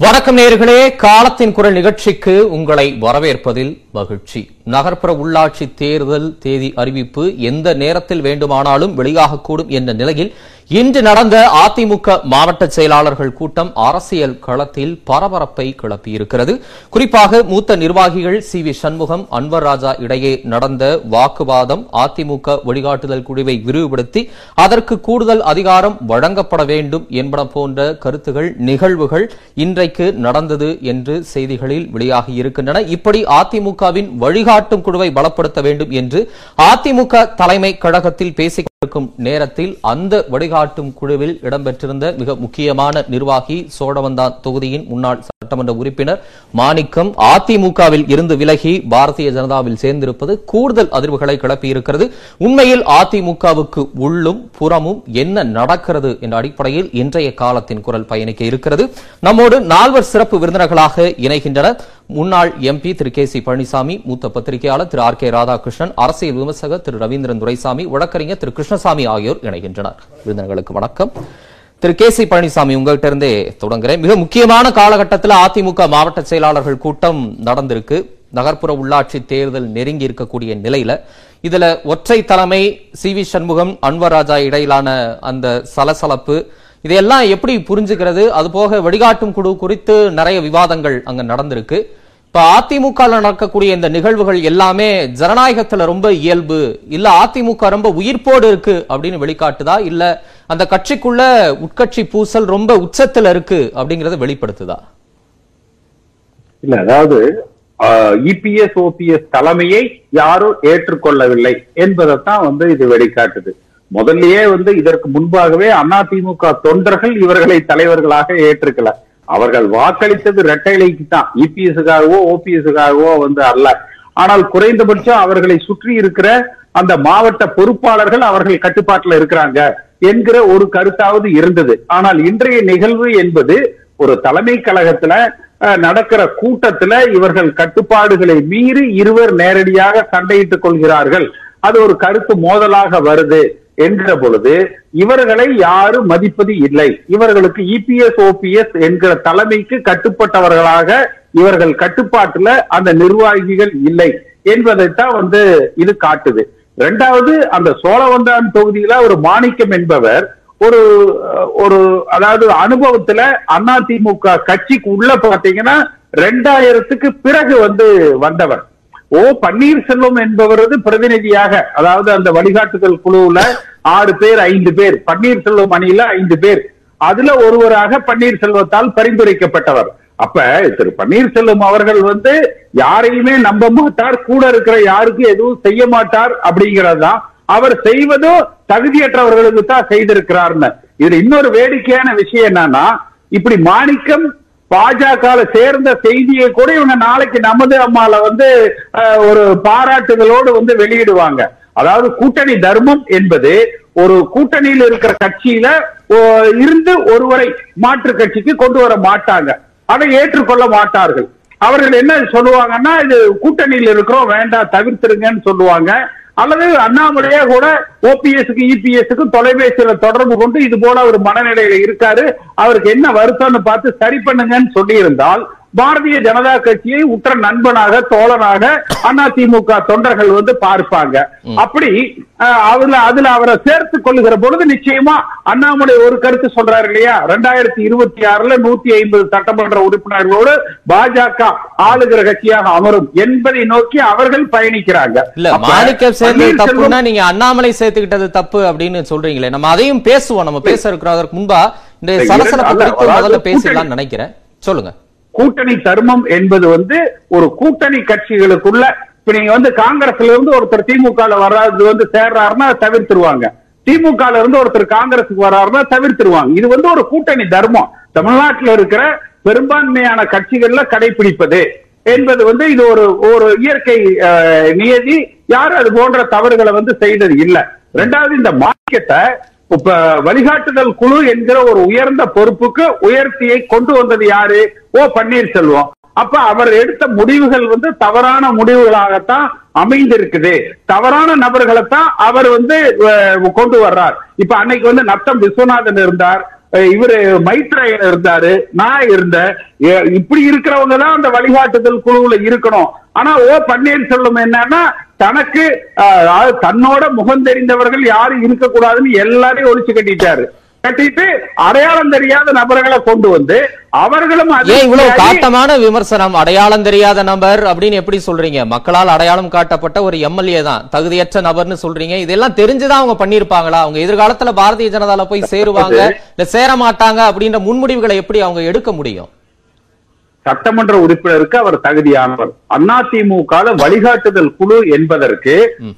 வணக்கம் நேர்களே காலத்தின் குரல் நிகழ்ச்சிக்கு உங்களை வரவேற்பதில் மகிழ்ச்சி. நகர்ப்புற உள்ளாட்சி தேர்தல் தேதி அறிவிப்பு எந்த நேரத்தில் வேண்டுமானாலும் வெளியாகக்கூடும் என்ற நிலையில் இன்று நடந்த அதிமுக மாவட்ட செயலாளர்கள் கூட்டம் அரசியல் களத்தில் பரபரப்பை கிளப்பியிருக்கிறது. குறிப்பாக மூத்த நிர்வாகிகள் சி வி சண்முகம் அன்வர் ராஜா இடையே நடந்த வாக்குவாதம் அதிமுக வழிகாட்டுதல் குழுவை விரிவுபடுத்தி அதற்கு கூடுதல் அதிகாரம் வழங்கப்பட வேண்டும் என்பன போன்ற கருத்துகள் நிகழ்வுகள் இன்றைக்கு நடந்தது என்று செய்திகளில் வெளியாகி இருக்கின்றன. இப்படி அதிமுகவின் வழிகாட்டும் குழுவை பலப்படுத்த வேண்டும் என்று அதிமுக தலைமை கழகத்தில் பேசிக் இருக்கும் நேரத்தில் அந்த வழிகாட்டும் குழுவில் இடம்பெற்றிருந்த மிக முக்கியமான நிர்வாகி சோழவந்தான் தொகுதியின் முன்னாள் சட்டமன்ற உறுப்பினர் மாணிக்கம் அதிமுகவில் இருந்து விலகி பாரதிய ஜனதாவில் சேர்ந்திருப்பது கூடுதல் அதிர்வுகளை கிளப்பியிருக்கிறது. உண்மையில் அதிமுகவுக்கு உள்ளும் புறமும் என்ன நடக்கிறது என்ற அடிப்படையில் இன்றைய காலத்தின் குரல் பயணிக்க இருக்கிறது. நம்மோடு நால்வர் சிறப்பு விருந்தினர்களாக இணைகின்றனர். முன்னாள் MP Thiru K C Palanisamy மூத்த பத்திரிகையாளர் திரு ஆர் கே ராதாகிருஷ்ணன் அரசியல் விமர்சகர் திரு ரவீந்திரன் துரைசாமி வழக்கறிஞர் திரு கிருஷ்ண கிருஷ்ணசாமி ஆகியோர் இணைகின்றனர். விருந்தினர்களுக்கு வணக்கம். திரு கே சி பழனிசாமி உங்கள்கிட்ட இருந்தே தொடங்குறேன் மிக முக்கியமான காலகட்டத்தில் அதிமுக மாவட்ட செயலாளர்கள் கூட்டம் நடந்திருக்கு. நகர்ப்புற உள்ளாட்சி தேர்தல் நெருங்கி இருக்கக்கூடிய நிலையில இதுல ஒற்றை தலைமை சி வி சண்முகம் அன்வராஜா இடையிலான அந்த சலசலப்பு இதையெல்லாம் எப்படி புரிஞ்சுக்கிறது? அது போக வழிகாட்டும் குழு குறித்து நிறைய விவாதங்கள் அங்க நடந்திருக்கு. இப்ப அதிமுக நடக்கக்கூடிய இந்த நிகழ்வுகள் எல்லாமே ஜனநாயகத்துல ரொம்ப இயல்பு. இல்ல அதிமுக ரொம்ப உயிர்ப்போடு இருக்கு அப்படின்னு வெளிக்காட்டுதா? இல்ல அந்த கட்சிக்குள்ள உட்கட்சி பூசல் ரொம்ப உச்சத்துல இருக்கு அப்படிங்கறத வெளிப்படுத்துதா? இல்ல அதாவது இபிஎஸ் ஓபிஎஸ் தலைமையை யாரும் ஏற்றுக்கொள்ளவில்லை என்பதைத்தான் வந்து இது வெளிக்காட்டுது. முதல்லயே வந்து இதற்கு முன்பாகவே அதிமுக தொண்டர்கள் இவர்களை தலைவர்களாக ஏற்றுக்கல. அவர்கள் வாக்களித்தது ரெட்டைலைக்கு தான் இபிஎஸ்க்காகவோ ஓபிஎஸ்க்காகவோ வந்து அல்ல. ஆனால் குறைந்தபட்சம் அவர்களை சுற்றி இருக்கிற அந்த மாவட்ட பொறுப்பாளர்கள் அவர்கள் கட்டுப்பாட்டுல இருக்கிறாங்க என்கிற ஒரு கருத்தாவது இருந்தது. ஆனால் இன்றைய நிகழ்வு என்பது ஒரு தலைமை கழகத்துல நடக்கிற கூட்டத்துல இவர்கள் கட்டுப்பாடுகளை மீறி இருவர் நேரடியாக சண்டையிட்டுக் கொள்கிறார்கள். அது ஒரு கருத்து மோதலாக வருது. என்கிற பொழுது இவர்களை யாரும் மதிப்பது இல்லை. இவர்களுக்கு இபிஎஸ் ஓபிஎஸ் என்கிற தலைமைக்கு கட்டுப்பட்டவர்களாக இவர்கள் கட்டுப்பாட்டுல அந்த நிர்வாகிகள் இல்லை என்பதைத்தான் வந்து இது காட்டுது. ரெண்டாவது அந்த சோழவந்தான் தொகுதியில ஒரு மாணிக்கம் என்பவர் ஒரு ஒரு அதாவது அனுபவத்துல அதிமுக கட்சிக்கு உள்ள பாத்தீங்கன்னா ரெண்டாயிரத்துக்கு பிறகு வந்து வந்தவர். ஓ பன்னீர்செல்வம் என்பவரது பிரதிநிதியாக அதாவது அந்த வழிகாட்டுதல் குழுவுல ஆறு பேர் ஐந்து பேர். பன்னீர்செல்வம் அணியில ஐந்து பேர். அதுல ஒருவராக பன்னீர்செல்வத்தால் பரிந்துரைக்கப்பட்டவர். அப்ப திரு பன்னீர்செல்வம் அவர்கள் வந்து யாரையுமே நம்ப மாட்டார் கூட இருக்கிற யாருக்கும் எதுவும் செய்ய மாட்டார் அப்படிங்கறதுதான் அவர் செய்வதும் தகுதியற்றவர்களுக்கு தான் செய்திருக்கிறார்னு. இதுல இன்னொரு வேடிக்கையான விஷயம் என்னன்னா இப்படி மாணிக்கம் பாஜக சேர்ந்த செய்தியை கூட இவங்க நாளைக்கு நமது அம்மால வந்து ஒரு பாராட்டுகளோடு வந்து வெளியிடுவாங்க. அதாவது கூட்டணி தர்மம் என்பது ஒரு கூட்டணியில் இருக்கிற கட்சியில இருந்து ஒருவரை மாற்று கட்சிக்கு கொண்டு வர மாட்டாங்க. அதை ஏற்றுக்கொள்ள மாட்டார்கள். அவர்கள் என்ன சொல்லுவாங்கன்னா இது கூட்டணியில் இருக்கிறோம் வேண்டாம் தவிர்த்துருங்கன்னு சொல்லுவாங்க. அல்லது அண்ணாமலையா கூட ஓபிஎஸ்க்கு இபிஎஸ்க்கு தொலைபேசியில தொடர்பு கொண்டு இது போல ஒரு மனநிலையில இருக்காரு. அவருக்கு என்ன வருத்தம்னு பார்த்து சரி பண்ணுங்கன்னு சொல்லியிருந்தால் பாரதிய ஜனதா கட்சியை உற்ற நண்பனாக தோழனாக அதிமுக தொண்டர்கள் வந்து பார்ப்பாங்க. அப்படி அதுல அதுல அவரை சேர்த்து கொள்ளுகிற பொழுது நிச்சயமா அண்ணாமலை ஒரு கருத்து சொல்றாரு இல்லையா? ரெண்டாயிரத்தி இருபத்தி ஆறுல நூத்தி ஐம்பது சட்டமன்ற உறுப்பினர்களோடு பாஜக ஆளுகிற கட்சியாக அமரும் என்பதை நோக்கி அவர்கள் பயணிக்கிறாங்க. இல்ல மாணிக்கம் சேர்ந்தது தப்புன்னா நீங்க அண்ணாமலை சேர்த்துக்கிட்டது தப்பு அப்படின்னு சொல்றீங்களே. நம்ம அதையும் பேசுவோம். நம்ம பேச இருக்கிறோம். அதற்கு முன்பா இந்த சலசலப்பு குறித்து முதல்ல பேசிடலாம்னு நினைக்கிறேன். சொல்லுங்க. கூட்டணி தர்மம் என்பது வந்து ஒரு கூட்டணி கட்சிகளுக்குள்ள இப்ப நீங்க வந்து காங்கிரஸ்ல இருந்து ஒருத்தர் திமுக வர்றது வந்து சேர்றாருன்னா தவிர்த்துருவாங்க. திமுக இருந்து ஒருத்தர் காங்கிரஸுக்கு வர்றாருன்னா தவிர்த்துருவாங்க. இது வந்து ஒரு கூட்டணி தர்மம். தமிழ்நாட்டில் இருக்கிற பெரும்பான்மையான கட்சிகள்ல கடைபிடிப்பது என்பது வந்து இது ஒரு ஒரு இயற்கை நியதி. யாரும் அது போன்ற தவறுகளை வந்து செய்தது இல்லை. ரெண்டாவது இந்த மார்க்கெட்டை இப்ப வழிகாட்டுதல் குழு என்கிற ஒரு உயர்ந்த பொறுப்புக்கு உயர்த்தியை கொண்டு வந்தது யாரு? ஓ பன்னீர்செல்வம். அப்ப அவர் எடுத்த முடிவுகள் வந்து தவறான முடிவுகளாகத்தான் அமைந்திருக்குது. தவறான நபர்களைத்தான் அவர் வந்து கொண்டு வர்றார். இப்ப அன்னைக்கு வந்து நத்தம் விஸ்வநாதன் இருந்தார். இவரு மைத்ரேயன் இருந்தாரு நான் இருந்தேன். இப்படி இருக்கிறவங்க தான் அந்த வழிகாட்டுதல் குழுவுல இருக்கணும். ஆனா ஓ பன்னீர்செல்வம் என்னன்னா தனக்கு தன்னோட முகம் தெரிந்தவர்கள் யாரும் இருக்கக்கூடாதுன்னு எல்லாரையும் ஒழிச்சு கட்டிட்டாரு. கட்டிட்டு அடையாளம் தெரியாத நபர்களை கொண்டு வந்து அவர்களும் இவ்வளவு காட்டமான விமர்சனம்? அடையாளம் தெரியாத நபர் அப்படின்னு எப்படி சொல்றீங்க? மக்களால் அடையாளம் காட்டப்பட்ட ஒரு எம்எல்ஏ தான். தகுதியற்ற நபர்னு சொல்றீங்க. இதெல்லாம் தெரிஞ்சுதான் அவங்க பண்ணிருப்பாங்களா அவங்க எதிர்காலத்துல பாரதிய ஜனதால போய் சேருவாங்க இல்ல சேர மாட்டாங்க அப்படின்ற முன்முடிவுகளை எப்படி அவங்க எடுக்க முடியும்? சட்டமன்ற உறுப்பினருக்கு அவர் தகுதியானவர். அதிமுக வழிகாட்டுதல் குழு என்பதற்கு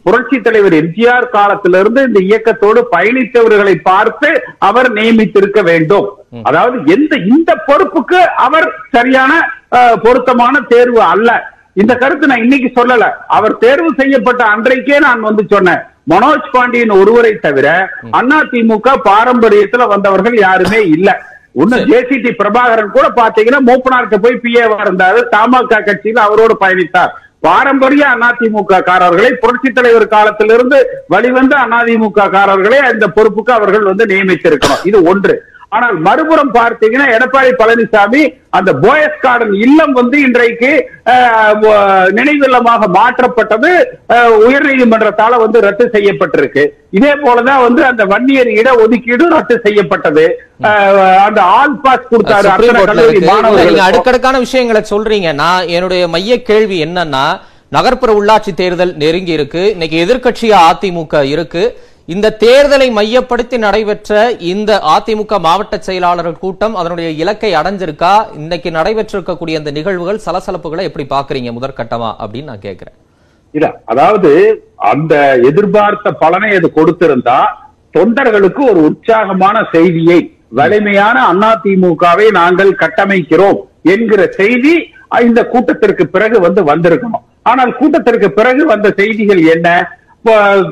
புரட்சி தலைவர் எம்ஜிஆர் காலத்திலிருந்து இந்த இயக்கத்தோடு பயணித்தவர்களை பார்த்து அவர் நியமித்திருக்க வேண்டும். அதாவது எந்த இந்த பொறுப்புக்கு அவர் சரியான பொருத்தமான தேர்வு அல்ல. இந்த கருத்து நான் இன்னைக்கு சொல்லல. அவர் தேர்வு செய்யப்பட்ட அன்றைக்கே நான் வந்து சொன்னேன். மனோஜ் பாண்டியன் ஒருவரை தவிர அதிமுக பாரம்பரியத்துல வந்தவர்கள் யாருமே இல்ல. இன்னும் ஜேசிடி பிரபாகரன் கூட பாத்தீங்கன்னா மூப்பனார்க்கு போய் பிஏவா இருந்தாரு. தமாக கட்சியில் அவரோடு பயணித்தார். பாரம்பரிய அதிமுக காரர்களை புரட்சி தலைவர் காலத்திலிருந்து வழிவந்த அதிமுக காரர்களை அந்த பொறுப்புக்கு அவர்கள் வந்து நியமித்திருக்கணும். இது ஒன்று. ஆனால் மறுபுறம் பார்த்தீங்கன்னா எடப்பாடி பழனிசாமி அந்த போயஸ் கார்டன் இல்லம் வந்து இன்றைக்கு நினைவில்லமாக மாற்றப்பட்டது. உயர்நீதிமன்றத்தால வந்து ரத்து செய்யப்பட்டிருக்கு. இதே போலதான் வந்து அந்த வன்னியர் இட ஒதுக்கீடு ரத்து செய்யப்பட்டது. அந்த ஆல் பாஸ் கொடுத்தாரு. அடுக்கடுக்கான விஷயங்களை சொல்றீங்க. நான் என்னுடைய மைய கேள்வி என்னன்னா நகர்ப்புற உள்ளாட்சி தேர்தல் நெருங்கி இருக்கு. இன்னைக்கு எதிர்க்கட்சியா அதிமுக இருக்கு. இந்த தேர்தலை மையப்படுத்தி நடைபெற்ற இந்த அதிமுக மாவட்ட செயலாளர்கள் கூட்டம் அதனுடைய இலக்கை அடைஞ்சிருக்கா? இன்னைக்கு நடைபெற்றிருக்கக்கூடிய இந்த நிகழ்வுகள் சலசலப்புகளை எப்படி பாக்குறீங்க முதற்கட்டமா அப்படின்னு நான் கேட்கிறேன். இல்ல அதாவது அந்த எதிர்பார்த்த பலனை அது கொடுத்திருந்தா தொண்டர்களுக்கு ஒரு உற்சாகமான செய்தியை வலிமையான அதிமுகவை நாங்கள் கட்டமைக்கிறோம் என்கிற செய்தி இந்த கூட்டத்திற்கு பிறகு வந்து வந்திருக்கணும். ஆனால் கூட்டத்திற்கு பிறகு வந்த செய்திகள் என்ன?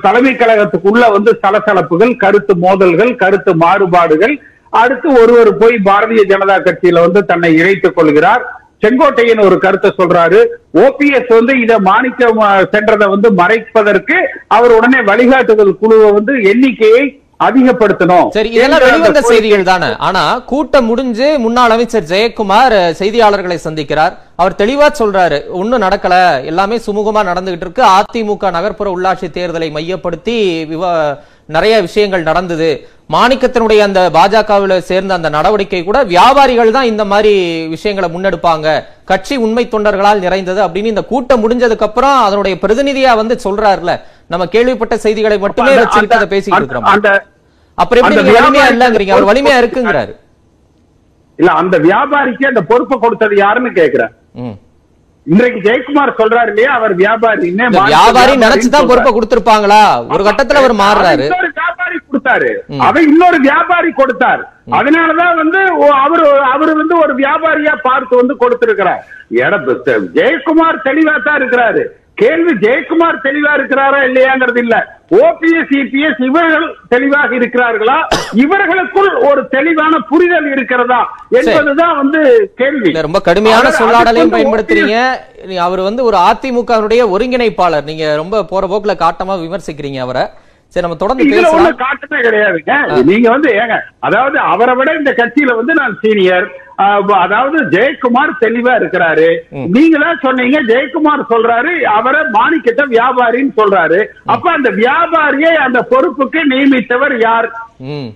தலைமை கழகத்துக்குள்ள வந்து சலசலப்புகள் கருத்து மோதல்கள் கருத்து மாறுபாடுகள். அடுத்து ஒருவர் போய் பாரதிய ஜனதா கட்சியில வந்து தன்னை இணைத்துக் கொள்கிறார். செங்கோட்டையன் ஒரு கருத்தை சொல்றாரு. ஓபிஎஸ் வந்து இத மாணிக்க சென்றதை வந்து மறைப்பதற்கு அவர் உடனே வழிகாட்டுதல் குழுவை வந்து எண்ணிக்கையை அதிகப்படுத்தணும். சரி இதெல்லாம் வெளிவந்த செய்திகள் தானே. ஆனா கூட்டம் முடிஞ்சு முன்னாள் அமைச்சர் ஜெயக்குமார் செய்தியாளர்களை சந்திக்கிறார். அவர் தெளிவா சொல்றாரு ஒண்ணும் நடக்கல எல்லாமே சுமூகமா நடந்துகிட்டு இருக்கு. அதிமுக நகர்ப்புற உள்ளாட்சி தேர்தலை மையப்படுத்தி நிறைய விஷயங்கள் நடந்தது. மாணிக்கத்தினுடைய அந்த பாஜகவில் சேர்ந்த அந்த நடவடிக்கை கூட வியாபாரிகள் தான் இந்த மாதிரி விஷயங்களை முன்னெடுப்பாங்க. கட்சி உண்மை தொண்டர்களால் நிறைந்தது அப்படின்னு இந்த கூட்டம் முடிஞ்சதுக்கு அப்புறம் அதனுடைய பிரதிநிதியா வந்து சொல்றாருல. நம்ம கேள்விப்பட்ட செய்திகளை மட்டுமே வச்சுக்கிட்டு பேசிக்கிட்டு இருக்கிறோம்? அப்புறம் எப்படி அந்த நீங்க வலிமையா வியாபாரி- இல்லங்கிறீங்க? அவர் வலிமையா இருக்குங்கிறாரு. இல்ல அந்த வியாபாரிக்கு அந்த பொறுப்பை கொடுத்தது யாருன்னு கேக்குறேன். இன்றைக்கு ஜெயக்குமார் சொல்றாரு இல்லையா? அவர் வியாபாரி வியாபாரி நினைச்சுதான் பொறுப்பை கொடுத்திருப்பாங்களா? ஒரு கட்டத்துல அவர் மாறுறாரு. வியாபாரி கொடுத்தாரு. அதை இன்னொரு வியாபாரி கொடுத்தார். அதனாலதான் வந்து அவரு அவரு வந்து ஒரு வியாபாரியா பார்த்து வந்து கொடுத்திருக்கிறார். ஜெயக்குமார் தெளிவா தான் இருக்கிறாரு. கேள்வி ஜெயக்குமார் தெளிவா இருக்கிறாரா இல்லையாங்கிறது இல்ல. ஓபிஎஸ் இபிஎஸ் இவர்கள் தெளிவாக இருக்கிறார்களா? இவர்களுக்குள் ஒரு தெளிவான புரிதல் இருக்கிறதா என்பதுதான் வந்து கேள்வி. ரொம்ப கடுமையான சொல்லாடலையும் பயன்படுத்துறீங்க. அவர் வந்து ஒரு அதிமுகவினுடைய ஒருங்கிணைப்பாளர். நீங்க ரொம்ப போற போக்குல காட்டமா விமர்சிக்கிறீங்க அவரை. சரி நம்ம தொடர்ந்து பேசலாம். காட்டுமே கிடையாதுங்க. நீங்க வந்து ஏங்க அதாவது அவரை விட இந்த கட்சியில வந்து நான் சீனியர். அதாவது ஜெயக்குமார் தெளிவா இருக்கிறாரு. நீங்க தான் சொன்னீங்க ஜெயக்குமார் சொல்றாரு அவரை மாணிக்கத்தை வியாபாரின்னு சொல்றாரு. அப்ப அந்த வியாபாரியை அந்த பொறுப்புக்கு நியமித்தவர் யார்.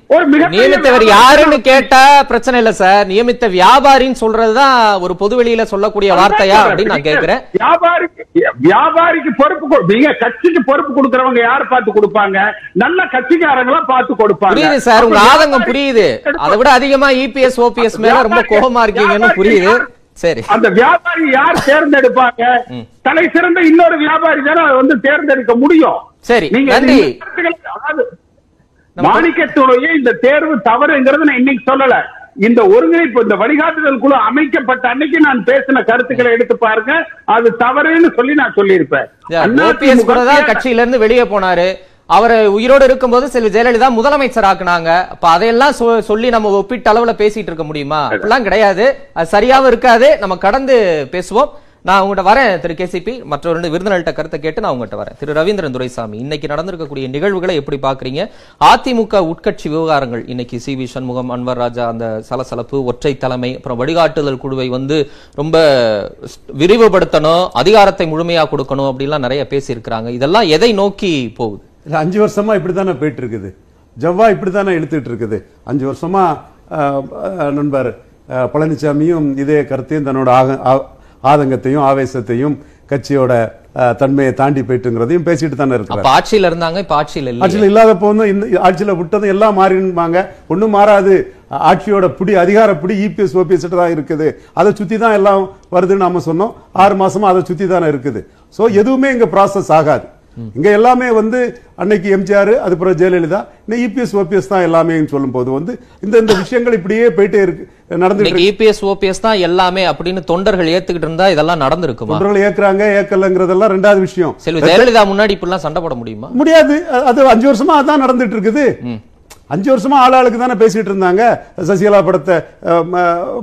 ஒரு நியமித்தவர் வியாபாரி. யாருன்னு கேட்டா பிரச்சனை இல்ல சார். நியமித்த வியாபாரின்னு சொல்றதுதான் ஒரு பொது வெளியில சொல்லக்கூடிய வார்த்தையா அப்படின்னு நான் கேக்குறேன். வியாபாரிக்கு வியாபாரிக்கு பொறுப்பு நீங்க கட்சிக்கு பொறுப்பு கொடுக்கறவங்க யார் பார்த்து கொடுப்பாங்க? நல்ல கட்சிக்காரங்களா பார்த்து கொடுப்பாங்க. புரியுது சார் உங்க ஆதங்கம் வியாபாரி- புரியுது. அதை விட அதிகமா இபிஎஸ் ஓபிஎஸ் மேல ரொம்ப கோபமா இருக்கீங்கன்னு புரியுது. சரி. அந்த வியாபாரி யார் தேர்ந்தெடுப்பாங்க? தலை சிறந்த இன்னொரு வியாபாரி தானே வந்து தேர்ந்தெடுக்க முடியும். சரி, நீங்க நன்றி. மாணிக்கத்துடைய இந்த தேர்வு தவறுங்கிறது நான் இன்னைக்கு சொல்லல. இந்த ஒருங்கிணைப்பு இந்த வழிகாட்டுதல் குழு அமைக்கப்பட்ட அன்னைக்கு நான் பேசின கருத்துக்களை எடுத்து பாருங்க. அது தவறுன்னு சொல்லி நான் சொல்லியிருப்பேன். கட்சியில இருந்து வெளியே போனாரு. அவர் உயிரோடு இருக்கும்போது செல்வி ஜெயலலிதா முதலமைச்சர் ஆக்குனாங்க அப்ப அதையெல்லாம் சொல்லி நம்ம ஒப்பிட்ட அளவுல பேசிட்டு இருக்க முடியுமா? அப்படிலாம் கிடையாது. அது சரியாவும் இருக்காது. நம்ம கடந்து பேசுவோம். நான் உங்கள்கிட்ட வரேன் திரு கேசிபி. மற்ற ரெண்டு விருந்தினர்கிட்ட கருத்தை கேட்டு நான் உங்கள்கிட்ட வரேன். திரு ரவீந்திரன் துரைசாமி இன்னைக்கு நடந்திருக்கக்கூடிய நிகழ்வுகளை எப்படி பாக்குறீங்க? அதிமுக உட்கட்சி விவகாரங்கள். இன்னைக்கு சி வி சண்முகம் அன்வர் ராஜா அந்த சலசலப்பு ஒற்றை தலைமை அப்புறம் வழிகாட்டுதல் குழுவை வந்து ரொம்ப விரிவுபடுத்தணும் அதிகாரத்தை முழுமையா கொடுக்கணும் அப்படிலாம் நிறைய பேசியிருக்கிறாங்க. இதெல்லாம் எதை நோக்கி போகுது? இல்ல அஞ்சு வருஷமா இப்படித்தானே போயிட்டு இருக்குது ஜவ்வா இப்படித்தானே இழுத்துட்டு இருக்குது அஞ்சு வருஷமா ஆஹ், ஆஹ், நண்பர் பழனிசாமியும் இதே கருத்தையும் தன்னோட ஆக- ஆதங்கத்தையும் ஆவேசத்தையும் கட்சியோட தன்மையை தாண்டி போயிட்டுங்கிறதையும் பேசிட்டு தானே அப்ப ஆட்சியில இருந்தாங்க இப்ப ஆட்சியில இல்ல ஆட்சியில் இல்லாதப்போ வந்து இந்த ஆட்சியில விட்டதும் எல்லாம் மாறிடுவாங்க ஒண்ணும் மாறாது. ஆட்சியோட பிடி அதிகார பிடி இபிஎஸ் ஓபிஎஸ் தான் இருக்குது. அதை சுத்தி தான் எல்லாம் வருதுன்னு நாம சொன்னோம். ஆறு மாசமா அதை சுத்தி தானே இருக்குது. சோ எதுவுமே இங்க ப்ராசஸ் ஆகாது. இங்க எல்லாமே வந்து அன்னைக்கு எம்ஜிஆர் அதுக்கப்புறம் ஜெயலலிதா இன்னும் இபிஎஸ் ஓபிஎஸ் தான் எல்லாமே சொல்லும் போது வந்து இந்த இந்த விஷயங்கள் இப்படியே போயிட்டே இருக்கு நடந்துட்டு இபிஎஸ் ஓபிஎஸ் தான் எல்லாமே அப்படின்னு தொண்டர்கள் ஏத்துக்கிட்டு இருந்தா இதெல்லாம் நடந்திருக்குமா? தொண்டர்கள் ஏக்குறாங்க ஏக்கலங்கிறதெல்லாம் ரெண்டாவது விஷயம். ஜெயலலிதா முன்னாடி இப்படிலாம் சண்டை போட முடியுமா? முடியாது. அது அஞ்சு வருஷமா அதான் நடந்துட்டு இருக்குது. அஞ்சு வருஷமா ஆளாளுக்கு தானே பேசிட்டு இருந்தாங்க. சசிகலா படத்தை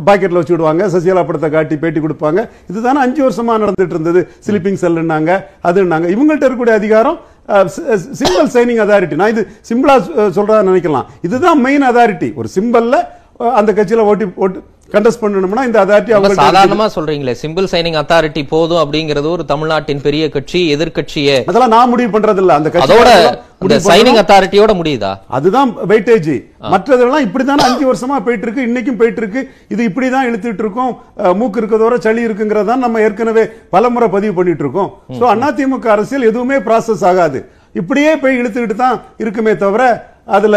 பாக்கெட்ல வச்சு விடுவாங்க. சசிகலா படத்தை காட்டி பேட்டி கொடுப்பாங்க. இதுதானே அஞ்சு வருஷமா நடந்துட்டு இருந்தது. ஸ்லிப்பிங் செல்லுன்னாங்க அதுன்னாங்க. இவங்கள்ட்ட இருக்கக்கூடிய அதிகாரம் சிம்பிள் சைனிங் அதாரிட்டி நான் இது சிம்பிளா சொல்றதா நினைக்கலாம். இதுதான் மெயின் அதாரிட்டி ஒரு சிம்பிள்ல அந்த கட்சியில ஓட்டி ஓட்டு கண்டஸ்ட் பண்ணணும்னா இந்த அதாரிட்டி அவங்க சாதாரணமா சொல்றீங்களே. சிம்பிள் சைனிங் அத்தாரிட்டி போதும் அப்படிங்கிறது ஒரு தமிழ்நாட்டின் பெரிய கட்சி எதிர்க்கட்சியே. அதெல்லாம் நான் முடிவு பண்றது இல்ல அந்த அதோட இந்த. சைனிங் அத்தாரிட்டியோட முடியுதா? அதுதான் வெயிட்டேஜ் மற்றதெல்லாம் இப்படிதானே அஞ்சு வருஷமா போயிட்டு இருக்கு இன்னைக்கும் போயிட்டு இருக்கு இது இப்படிதான் இழுத்துட்டு இருக்கோம் மூக்கு இருக்கிறதோட சளி இருக்குங்கிறதா நம்ம ஏற்கனவே பலமுறை பதிவு பண்ணிட்டு இருக்கோம் சோ அதிமுக அரசியல் எதுவுமே ப்ராசஸ் ஆகாது. இப்படியே போய் இழுத்துக்கிட்டு தான் இருக்குமே தவிர அதுல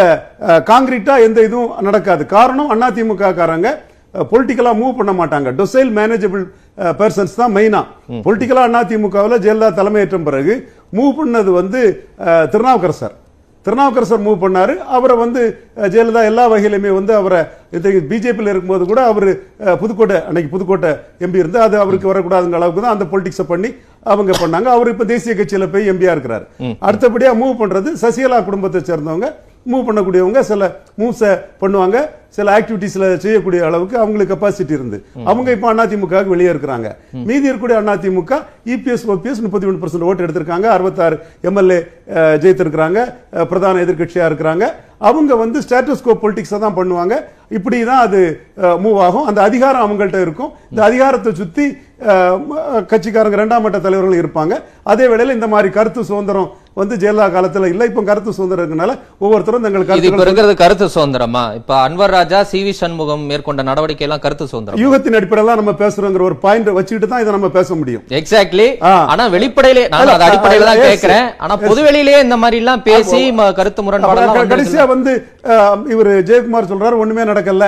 காங்கிரீட்டா எந்த இதுவும் நடக்காது. காரணம் அதிமுக காரங்க பொலிட்டிக்கலா மூவ் பண்ண மாட்டாங்க. டொசைல் மேனேஜபிள் பர்சன்ஸ் தான் மெயினா பொலிட்டிக்கலா அதிமுகவில் ஜெயலலிதா தலைமையேற்ற பிறகு மூவ் பண்ணது வந்து திருநாவுக்கரசர் திருநாவுக்கரசர் மூவ் பண்ணாரு. அவரை வந்து ஜெயலலிதா எல்லா வகையிலுமே வந்து அவரை பிஜேபியில் இருக்கும்போது கூட அவர் புதுக்கோட்டை அன்னைக்கு புதுக்கோட்டை எம்பி இருந்து அது அவருக்கு வரக்கூடாதுங்கிற அளவுக்கு தான் அந்த பொலிட்டிக்ஸை பண்ணி அவங்க பண்ணாங்க. அவர் இப்ப தேசிய கட்சியில போய் எம்பியா இருக்கிறாரு. அடுத்தபடியா மூவ் பண்றது சசிகலா குடும்பத்தை சேர்ந்தவங்க. மூவ் பண்ணக்கூடியவங்க சில மூவ்ஸை பண்ணுவாங்க. சில ஆக்டிவிட்டீஸ்ல செய்யக்கூடிய அளவுக்கு அவங்களுக்கு கெப்பாசிட்டி இருந்து. அவங்க இப்ப அதிமுக வெளியே இருக்கிறாங்க. மீதி இருக்கக்கூடிய அதிமுக இபிஎஸ் ஓபிஎஸ் முப்பத்தி ஒன்று பர்சன்ட் ஓட்டு எடுத்திருக்காங்க. அறுபத்தாறு எம்எல்ஏ ஜெயித்திருக்கிறாங்க. பிரதான எதிர்க்கட்சியா இருக்கிறாங்க. அவங்க வந்து ஸ்டேட்டஸ் கோ பொலிட்டிக்ஸை தான் பண்ணுவாங்க. இப்படி தான் அது மூவ் ஆகும். அந்த அதிகாரம் அவங்கள்ட்ட இருக்கும். இந்த அதிகாரத்தை சுற்றி கட்சிக்காரங்க ரெண்டாம் மட்ட தலைவர்கள் இருப்பாங்க. அதே வேளையில் இந்த மாதிரி கருத்து சுதந்திரம் வந்து ஜெயலலிதா காலத்துல இல்ல இப்ப கருத்து சுதந்திரம் இருக்கனால ஒவ்வொருத்தரும் தங்கள் கருத்து இருக்கிறது கருத்து சுதந்திரமா? இப்ப அன்வர் ராஜா சி வி சண்முகம் மேற்கொண்ட நடவடிக்கை எல்லாம் கருத்து சுதந்திரம்? யூகத்தின் அடிப்படையில நம்ம பேசுறோங்கிற ஒரு பாயிண்ட் வச்சுக்கிட்டு தான் இதை நம்ம பேச முடியும். எக்ஸாக்ட்லி. ஆனா வெளிப்படையிலே நான் அது அடிப்படையில தான் yes. கேக்குறேன். ஆனா பொதுவெளியிலே இந்த மாதிரி எல்லாம் பேசி கருத்து க- கடைசியா வந்து இவரு ஜெயக்குமார் சொல்றாரு ஒண்ணுமே நடக்கல.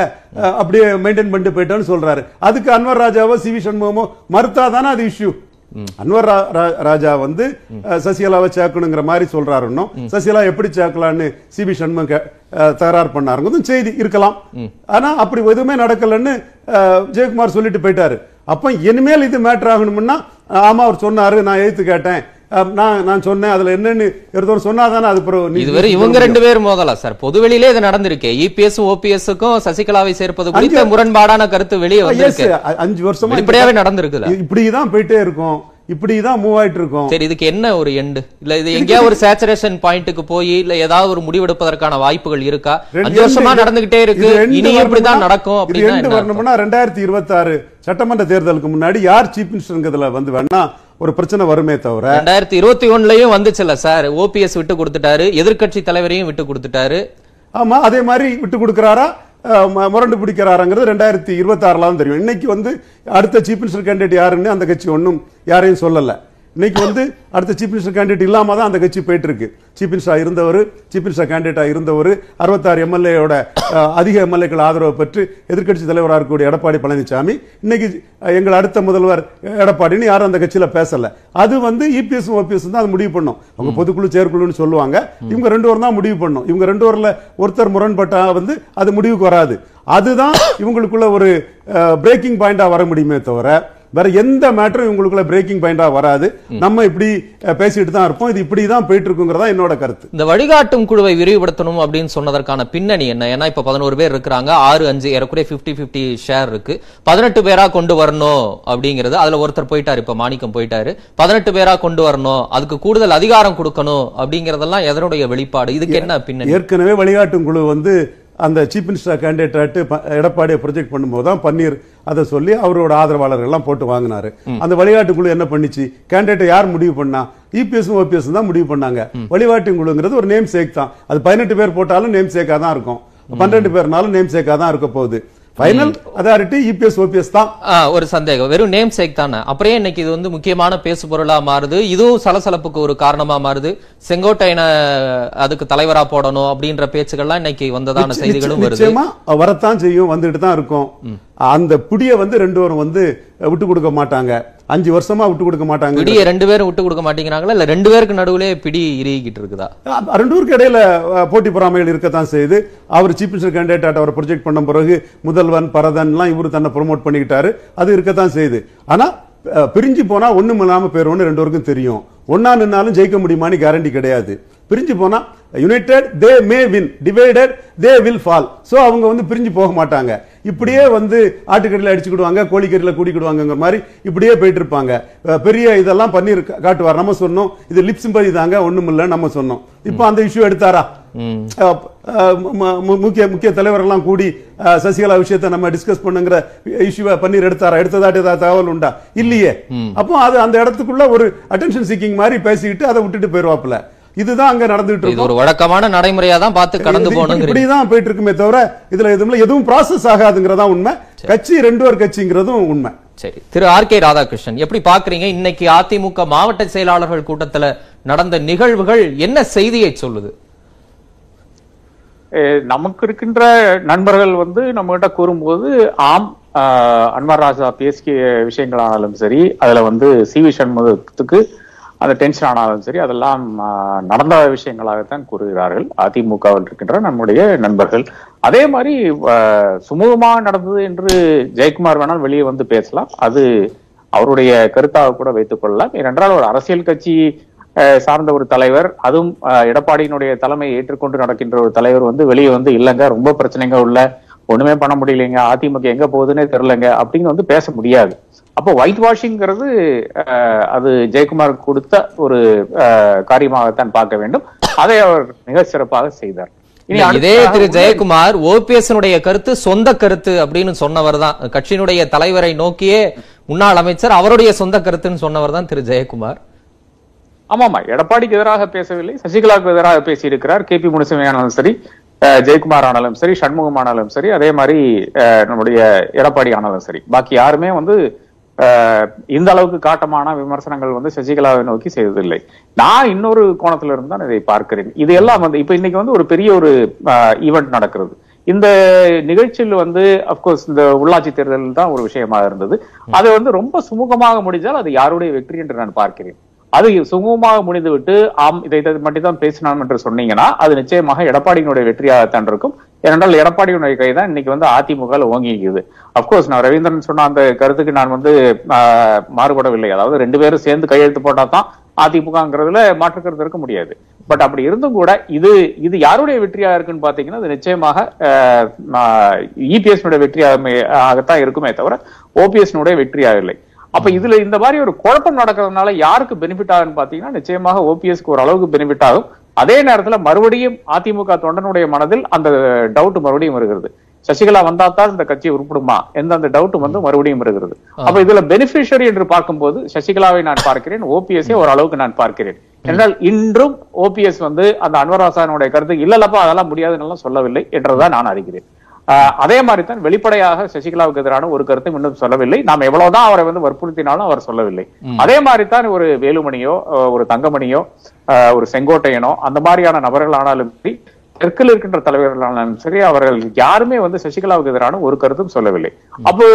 அப்படியே மெயின்டைன் பண்ணிட்டு போயிட்டோன்னு சொல்றாரு. அதுக்கு அன்வர் ராஜாவோ சி வி சண்முகமோ மறுத்தா தானே அது இஷ்யூ அன்வர் ராஜா வந்து சசிகலாவை சேர்க்கணுங்கிற மாதிரி சொல்றாரு இன்னும். சசிகலா எப்படி சேர்க்கலான்னு சி வி சண்முகம் தகராறு பண்ணாருங்கிறதும் செய்தி இருக்கலாம். ஆனா அப்படி எதுவுமே நடக்கலன்னு ஜெயக்குமார் சொல்லிட்டு போயிட்டாரு. அப்ப இனிமேல் இது மேட்டர் ஆகணும்னா ஆமா அவர் சொன்னாரு நான் எழுத்து கேட்டேன். நான் நான் சொன்னேன் அதுல என்னன்னு ஒருத்தர் சொன்னாதானே அது பிறகு இதுவரை இவங்க ரெண்டு பேரும் மோதலா சார். பொதுவெளியிலே இது நடந்திருக்கே. இபிஎஸ் ஓபிஎஸ்க்கும் சசிகலாவை சேர்ப்பது குறித்த முரண்பாடான கருத்து வெளியே வந்திருக்கு. அஞ்சு வருஷமா வெளிப்படையாவே நடந்திருக்குல்ல இப்படிதான் போயிட்டே இருக்கும். இப்படிதான் மூவ் ஆயிட்டு இருக்கும். சரி இதுக்கு என்ன ஒரு எண்டு இல்ல இது எங்கேயா ஒரு சேச்சுரேஷன் பாயிண்ட்டுக்கு போய் இல்ல ஏதாவது ஒரு முடிவெடுப்பதற்கான வாய்ப்புகள் இருக்கா? அஞ்சு வருஷமா நடந்துகிட்டே இருக்கு. இனி இப்படிதான் நடக்கும் அப்படின்னா? வரணும்னா ரெண்டாயிரத்தி இருபத்தி ஆறு சட்டமன்ற தேர்தலுக்கு முன்னாடி யார் சீஃப் மினிஸ்டர்ங்கிறதுல வந்து வேணா ஒரு பிரச்சனை வருமே தவிர ரெண்டாயிரத்தி இருபத்தி ஒண்ணுலயும் வந்துச்சுல்ல சார். ஓபிஎஸ் விட்டு கொடுத்துட்டாரு. எதிர்க்கட்சி தலைவரையும் விட்டு கொடுத்துட்டாரு. ஆமா அதே மாதிரி விட்டு கொடுக்கறாரா? முரண்டு பிடிக்கிறாராங்கிறது ரெண்டாயிரத்தி இருபத்தி ஆறுல தான் தெரியும். இன்னைக்கு வந்து அடுத்த சீஃப் மினிஸ்டர் கேண்டிடேட் யாருன்னு அந்த கட்சி ஒன்றும் யாரையும் சொல்லல. இன்னைக்கு வந்து அடுத்த சீஃப் மினிஸ்டர் கேண்டிடேட் இல்லாம தான் அந்த கட்சி போயிட்டு இருக்கு சீஃப் மினிஸ்டர் இருந்தவர் சீஃப் மினிஸ்டர் கேண்டிடேட்டா இருந்தவர் அறுபத்தாறு எம்எல்ஏயோட அதிக எம்எல்ஏக்கள் ஆதரவு பெற்று எதிர்க்கட்சி தலைவராக இருக்கக்கூடிய எடப்பாடி பழனிசாமி இன்னைக்கு எங்கள் அடுத்த முதல்வர் எடப்பாடின்னு யாரும் அந்த கட்சியில பேசல. அது வந்து இபிஎஸ் ஓபிஎஸ் தான் அது முடிவு பண்ணும். அவங்க பொதுக்குழு செயற்குழுன்னு சொல்லுவாங்க. இவங்க ரெண்டு பேரும் தான் முடிவு பண்ணும். இவங்க ரெண்டு பேர்ல ஒருத்தர் முரண்பட்டா வந்து அது முடிவுக்கு வராது. அதுதான் இவங்களுக்குள்ள ஒரு பிரேக்கிங் பாயிண்டா வர முடியுமே தவிர வேற எந்த மேட்டரும் உங்களுக்குள்ள பிரேக்கிங் பாயிண்டா வராது. நம்ம இப்படி பேசிட்டு தான் இருப்போம். இது இப்படி தான் போயிட்டு இருக்குங்கிறதா என்னோட கருத்து. இந்த வழிகாட்டும் குழுவை விரிவுபடுத்தணும் அப்படின்னு சொன்னதற்கான பின்னணி என்ன? ஏன்னா இப்ப பதினோரு பேர் இருக்கிறாங்க. ஆறு அஞ்சு ஏறக்குறைய 50 50 ஷேர் இருக்கு. பதினெட்டு பேரா கொண்டு வரணும் அப்படிங்கிறது அதுல ஒருத்தர் போயிட்டாரு. இப்ப மாணிக்கம் போயிட்டாரு. பதினெட்டு பேரா கொண்டு வரணும். அதுக்கு கூடுதல் அதிகாரம் கொடுக்கணும் அப்படிங்கறதெல்லாம் எதனுடைய வெளிப்பாடு? இதுக்கு என்ன பின்னணி? ஏற்கனவே வழிகாட்டும் குழு வந்து அந்த சீஃப் மினிஸ்டர் கேண்டிடேட் எடப்பாடியை ப்ரொஜெக்ட் பண்ணும்போது தான் பன்னீர் அதை சொல்லி அவரோட ஆதரவாளர்கள் எல்லாம் போட்டு வாங்கினாரு. அந்த வழிகாட்டு குழு என்ன பண்ணிச்சு? கேண்டிடேட் யார் முடிவு பண்ணா? இபிஎஸ் ஓபிஎஸ் தான் முடிவு பண்ணாங்க. வழிகாட்டு குழுங்கிறது ஒரு நேம் சேக் தான். அது பதினெட்டு பேர் போட்டாலும் நேம் சேக்கா தான் இருக்கும். பன்னெண்டு பேர்னாலும் நேம் சேக்கா தான் இருக்க போகுது. ஃபைனல் அதாரிட்டி இபிஎஸ் ஓபிஎஸ் தான். ஒரு சந்தேகம். வெறும் நேம் சேக் தானே? அப்புறம் இன்னைக்கு இது வந்து முக்கியமான பேசு பொருளா மாறுது. இதுவும் சலசலப்புக்கு ஒரு காரணமா மாறுது. செங்கோட்டையனை அதுக்கு தலைவரா போடணும் அப்படின்ற பேச்சுக்கள்லாம் இன்னைக்கு வந்ததான செய்திகளும் வருது. நிச்சயமா வரத்தான் செய்யும் வந்துட்டு தான் இருக்கும். அந்த புடிய வந்து ரெண்டு பேரும் வந்து விட்டு கொடுக்க மாட்டாங்க. அஞ்சு வருஷமா விட்டு கொடுக்க மாட்டாங்க பிடியை ரெண்டு பேரும் விட்டு கொடுக்க மாட்டேங்கிறாங்களா? இல்ல ரெண்டு பேருக்கு நடுவுலே பிடி இறுகிட்டு இருக்குதா? ரெண்டு பேருக்கு இடையில போட்டி பொறாமைகள் இருக்கத்தான் செய்யுது. அவர் சீஃப் மினிஸ்டர் கேண்டிடேட் அவர் ப்ரொஜெக்ட் பண்ண பிறகு முதல்வன் பரதன்லாம் இவரு தன்னை ப்ரொமோட் பண்ணிக்கிட்டாரு. அது இருக்கத்தான் செய்யுது. ஆனா பிரிஞ்சு போனா ஒண்ணும் இல்லாம பேர் ஒண்ணு ரெண்டு பேருக்கும் தெரியும். ஒன்னா நின்னாலும் ஜெயிக்க முடியுமான்னு கேரண்டி கிடையாது. பிரிஞ்சு போனா united they may win divided they will fall so அவங்க வந்து பிரிஞ்சு போக மாட்டாங்க. இப்படியே வந்து ஆட்டுக்கறியில் அடிச்சுக்கிடுவாங்க கோழிக்கறியில் கூடிக்கிடுவாங்கங்கிற மாதிரி இப்படியே போயிட்டு இருப்பாங்க பெரிய இதெல்லாம் பண்ணி காட்டுவார். நம்ம சொன்னோம். இது லிப் சிம்பதி தாங்க ஒண்ணும் இல்ல நம்ம சொன்னோம். இப்போ அந்த இஷ்யூ எடுத்தாரா? முக்கிய முக்கிய தலைவரெல்லாம் கூடி சசிகலா விஷயத்தை நம்ம டிஸ்கஸ் பண்ணுங்கிற இஷ்யூவை பன்னீர் எடுத்தாரா? எடுத்ததாட்டு ஏதாவது தகவல் உண்டா? இல்லையே. அப்போ அது அந்த இடத்துக்குள்ள ஒரு அட்டென்ஷன் சீக்கிங் மாதிரி பேசிக்கிட்டு அதை விட்டுட்டு போயிருவாப்புல. இதுதான் அங்க நடந்துட்டு இது இருக்கும். ஒரு வழக்கமான நடைமுறையா தான் பார்த்து கடந்து போகணுங்கிறீங்க. இப்படிதான் போயிட்டு இருக்குமே தவிர இதுல எதுவும். எதுவும் ப்ராசஸ் ஆகாதுங்கிறதா உண்மை. கட்சி ரெண்டு பேர் கட்சிங்கிறதும் உண்மை. சரி. திரு ஆர் கே ராதாகிருஷ்ணன் எப்படி பாக்குறீங்க இன்னைக்கு அதிமுக மாவட்ட செயலாளர்கள் கூட்டத்துல நடந்த நிகழ்வுகள் என்ன செய்தியை சொல்லுது? அஹ் நமக்கு இருக்கின்ற நண்பர்கள் வந்து நம்ம கிட்ட கூறும்போது ஆம் ஆஹ் அன்வர் ராஜா பேசிய விஷயங்களானாலும் சரி அதுல வந்து சி வி சண்முகத்துக்கு அந்த டென்ஷன் ஆனாலும் சரி அதெல்லாம் நடந்த விஷயங்களாகத்தான் கூறுகிறார்கள். அதிமுகவில் இருக்கின்ற நம்முடைய நண்பர்கள். அதே மாதிரி சுமூகமாக சுமூகமா நடந்தது என்று ஜெயக்குமார் வேணால் வெளியே வந்து பேசலாம். அது அவருடைய கருத்தாக கூட வைத்துக் கொள்ளலாம். ஏனென்றால் ஒரு அரசியல் கட்சி அஹ் சார்ந்த ஒரு தலைவர் அதுவும் அஹ், எடப்பாடியினுடைய தலைமையை ஏற்றுக்கொண்டு நடக்கின்ற ஒரு தலைவர் வந்து வெளியே வந்து இல்லைங்க ரொம்ப பிரச்சனைங்க உள்ள. ஒண்ணுமே பண்ண முடியலைங்க. அதிமுக எங்க போகுதுன்னே தெரிலங்க அப்படின்னு வந்து பேச முடியாது. அப்போ ஒயிட் வாஷிங்கிறது அது ஜெயக்குமார் கொடுத்த ஒரு காரியமாகத்தான் பார்க்க வேண்டும். அதை அவர் மிக சிறப்பாக செய்தார். இதே திரு ஜெயக்குமார் ஓபிஎஸ் கருத்து சொந்த கருத்து அப்படின்னு சொன்னவர் தான். கட்சியினுடைய தலைவரை நோக்கியே முன்னாள் அமைச்சர் அவருடைய சொந்த கருத்துன்னு சொன்னவர் தான் திரு ஜெயக்குமார். ஆமாமா எடப்பாடிக்கு எதிராக பேசவில்லை சசிகலாவுக்கு எதிராக பேசியிருக்கிறார் கே பி முனுசாமி ஆனாலும் சரி ஜெயக்குமார் ஆனாலும் சரி சண்முகம் ஆனாலும் சரி அதே மாதிரி நம்முடைய எடப்பாடி ஆனாலும் சரி. பாக்கி யாருமே வந்து இந்த அளவுக்கு காட்டமான விமர்சனங்கள் வந்து சசிகலாவை நோக்கி செய்ததில்லை. நான் இன்னொரு கோணத்துல இருந்து தான் இதை பார்க்கிறேன். இது எல்லாம் வந்து இப்ப இன்னைக்கு வந்து ஒரு பெரிய ஒரு ஈவெண்ட் நடக்கிறது. இந்த நிகழ்ச்சியில் வந்து அப்கோர்ஸ் இந்த உள்ளாட்சி தேர்தல் தான் ஒரு விஷயமா இருந்தது. அது வந்து ரொம்ப சுமூகமாக முடிஞ்சால் அது யாருடைய வெற்றி என்று நான் பார்க்கிறேன். அது சுமூகமாக முடிந்துவிட்டு ஆம் இதை மட்டும் தான் பேசினான் என்று சொன்னீங்கன்னா அது நிச்சயமாக எடப்பாடியினுடைய வெற்றியாகத்தான் இருக்கும். ஏனென்றால் எடப்பாடியினுடைய கை தான் இன்னைக்கு வந்து அதிமுக ஓங்கி இருக்குது அப்கோர்ஸ் நான் ரவீந்திரன் சொன்ன அந்த கருத்துக்கு நான் வந்து மாறுபடவில்லை. அதாவது ரெண்டு பேரும் சேர்ந்து கையெழுத்து போட்டா தான் அதிமுகங்கிறதுல மாற்று கருத்து இருக்க முடியாது. பட் அப்படி இருந்தும் கூட இது இது யாருடைய வெற்றியா இருக்குன்னு பாத்தீங்கன்னா அது நிச்சயமாக இபிஎஸ் வெற்றியாக ஆகத்தான் இருக்குமே தவிர ஓபிஎஸ் வெற்றியாக இல்லை. அப்ப இதுல இந்த மாதிரி ஒரு குழப்பம் நடக்கிறதுனால யாருக்கு பெனிஃபிட் ஆகுன்னு பாத்தீங்கன்னா நிச்சயமாக ஓபிஎஸ்க்கு ஒரு அளவுக்கு பெனிஃபிட் ஆகும். அதே நேரத்துல மறுபடியும் அதிமுக தொண்டனுடைய மனதில் அந்த டவுட் மறுபடியும் வருகிறது. சசிகலா வந்தா தான் இந்த கட்சி உருப்படுமா? எந்த அந்த டவுட் வந்து மறுபடியும் வருகிறது. அப்ப இதுல பெனிஃபிஷரி என்று பார்க்கும்போது சசிகலாவை நான் பார்க்கிறேன் ஓபிஎஸ்ஐ ஒரு அளவுக்கு நான் பார்க்கிறேன். என்றால் இன்றும் ஓபிஎஸ் வந்து அந்த அன்வராசானுடைய கருத்து இல்லல்லப்பா அதெல்லாம் முடியாதுன்னு எல்லாம் சொல்லவில்லை என்றுதான் நான் அறிகிறேன். அதே மாதிரி தான் வெளிப்படையாக சசிகலாவுக்கு எதிரான ஒரு கருத்தும் இன்னும் சொல்லவில்லை. நாம் எவ்வளவுதான் அவரை வந்து வற்புறுத்தினாலும் அவர் சொல்லவில்லை. அதே மாதிரி தான் ஒரு வேலுமணியோ ஒரு தங்கமணியோ ஒரு செங்கோட்டையனோ அந்த மாதிரியான நபர்கள் ஆனாலும் தெற்கில் இருக்கின்ற தலைவர்களானாலும் சரி அவர்கள் யாருமே வந்து சசிகலாவுக்கு எதிரான ஒரு கருத்தும் சொல்லவில்லை. அப்போ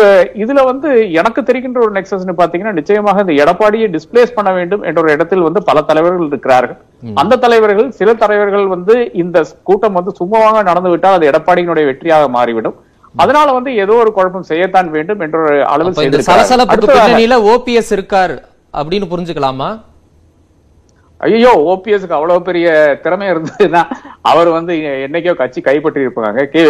இதுல வந்து எனக்கு தெரிகின்ற ஒரு நெக்ஸஸ்னு பாத்தீங்கன்னா நிச்சயமாக இந்த எடப்பாடியை டிஸ்பிளேஸ் பண்ண வேண்டும் என்ற ஒரு இடத்தில் வந்து பல தலைவர்கள் இருக்கிறார்கள். அந்த தலைவர்கள் சில தலைவர்கள் வந்து இந்த கூட்டம் வந்து சுமூகமாக நடந்து விட்டால் அது எடப்பாடியினுடைய வெற்றியாக மாறிவிடும். அதனால வந்து ஏதோ ஒரு குழப்பம் செய்யத்தான் வேண்டும் என்ற ஒரு அளவில் பின்னணியில ஓபிஎஸ் இருக்கார் அப்படின்னு புரிஞ்சுக்கலாமா? ஐயோ ஓபிஎஸ்க்கு அவ்வளவு பெரிய திறமை இருந்ததுன்னா அவர் வந்து என்னைக்கோ கட்சி கைப்பற்றி இருப்பாங்க கே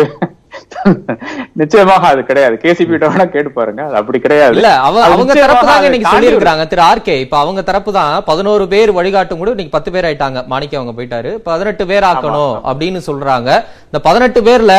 நிச்சயமாக அது கிடையாது. கேசிபி வேணா கேட்டு பாருங்க. அது அப்படி கிடையாது. இல்ல அவங்க தரப்பு அதை இன்னைக்கு தாண்டி சொல்லி இருக்காங்க திரு ஆர்கே இப்ப அவங்க தரப்பு தான் பதினோரு பேர் வழிகாட்டும் கூட இன்னைக்கு பத்து பேர் ஆயிட்டாங்க. மாணிக்கம் அவங்க போயிட்டாரு. பதினெட்டு பேர் ஆக்கணும் அப்படின்னு சொல்றாங்க. இந்த பதினெட்டு பேர்ல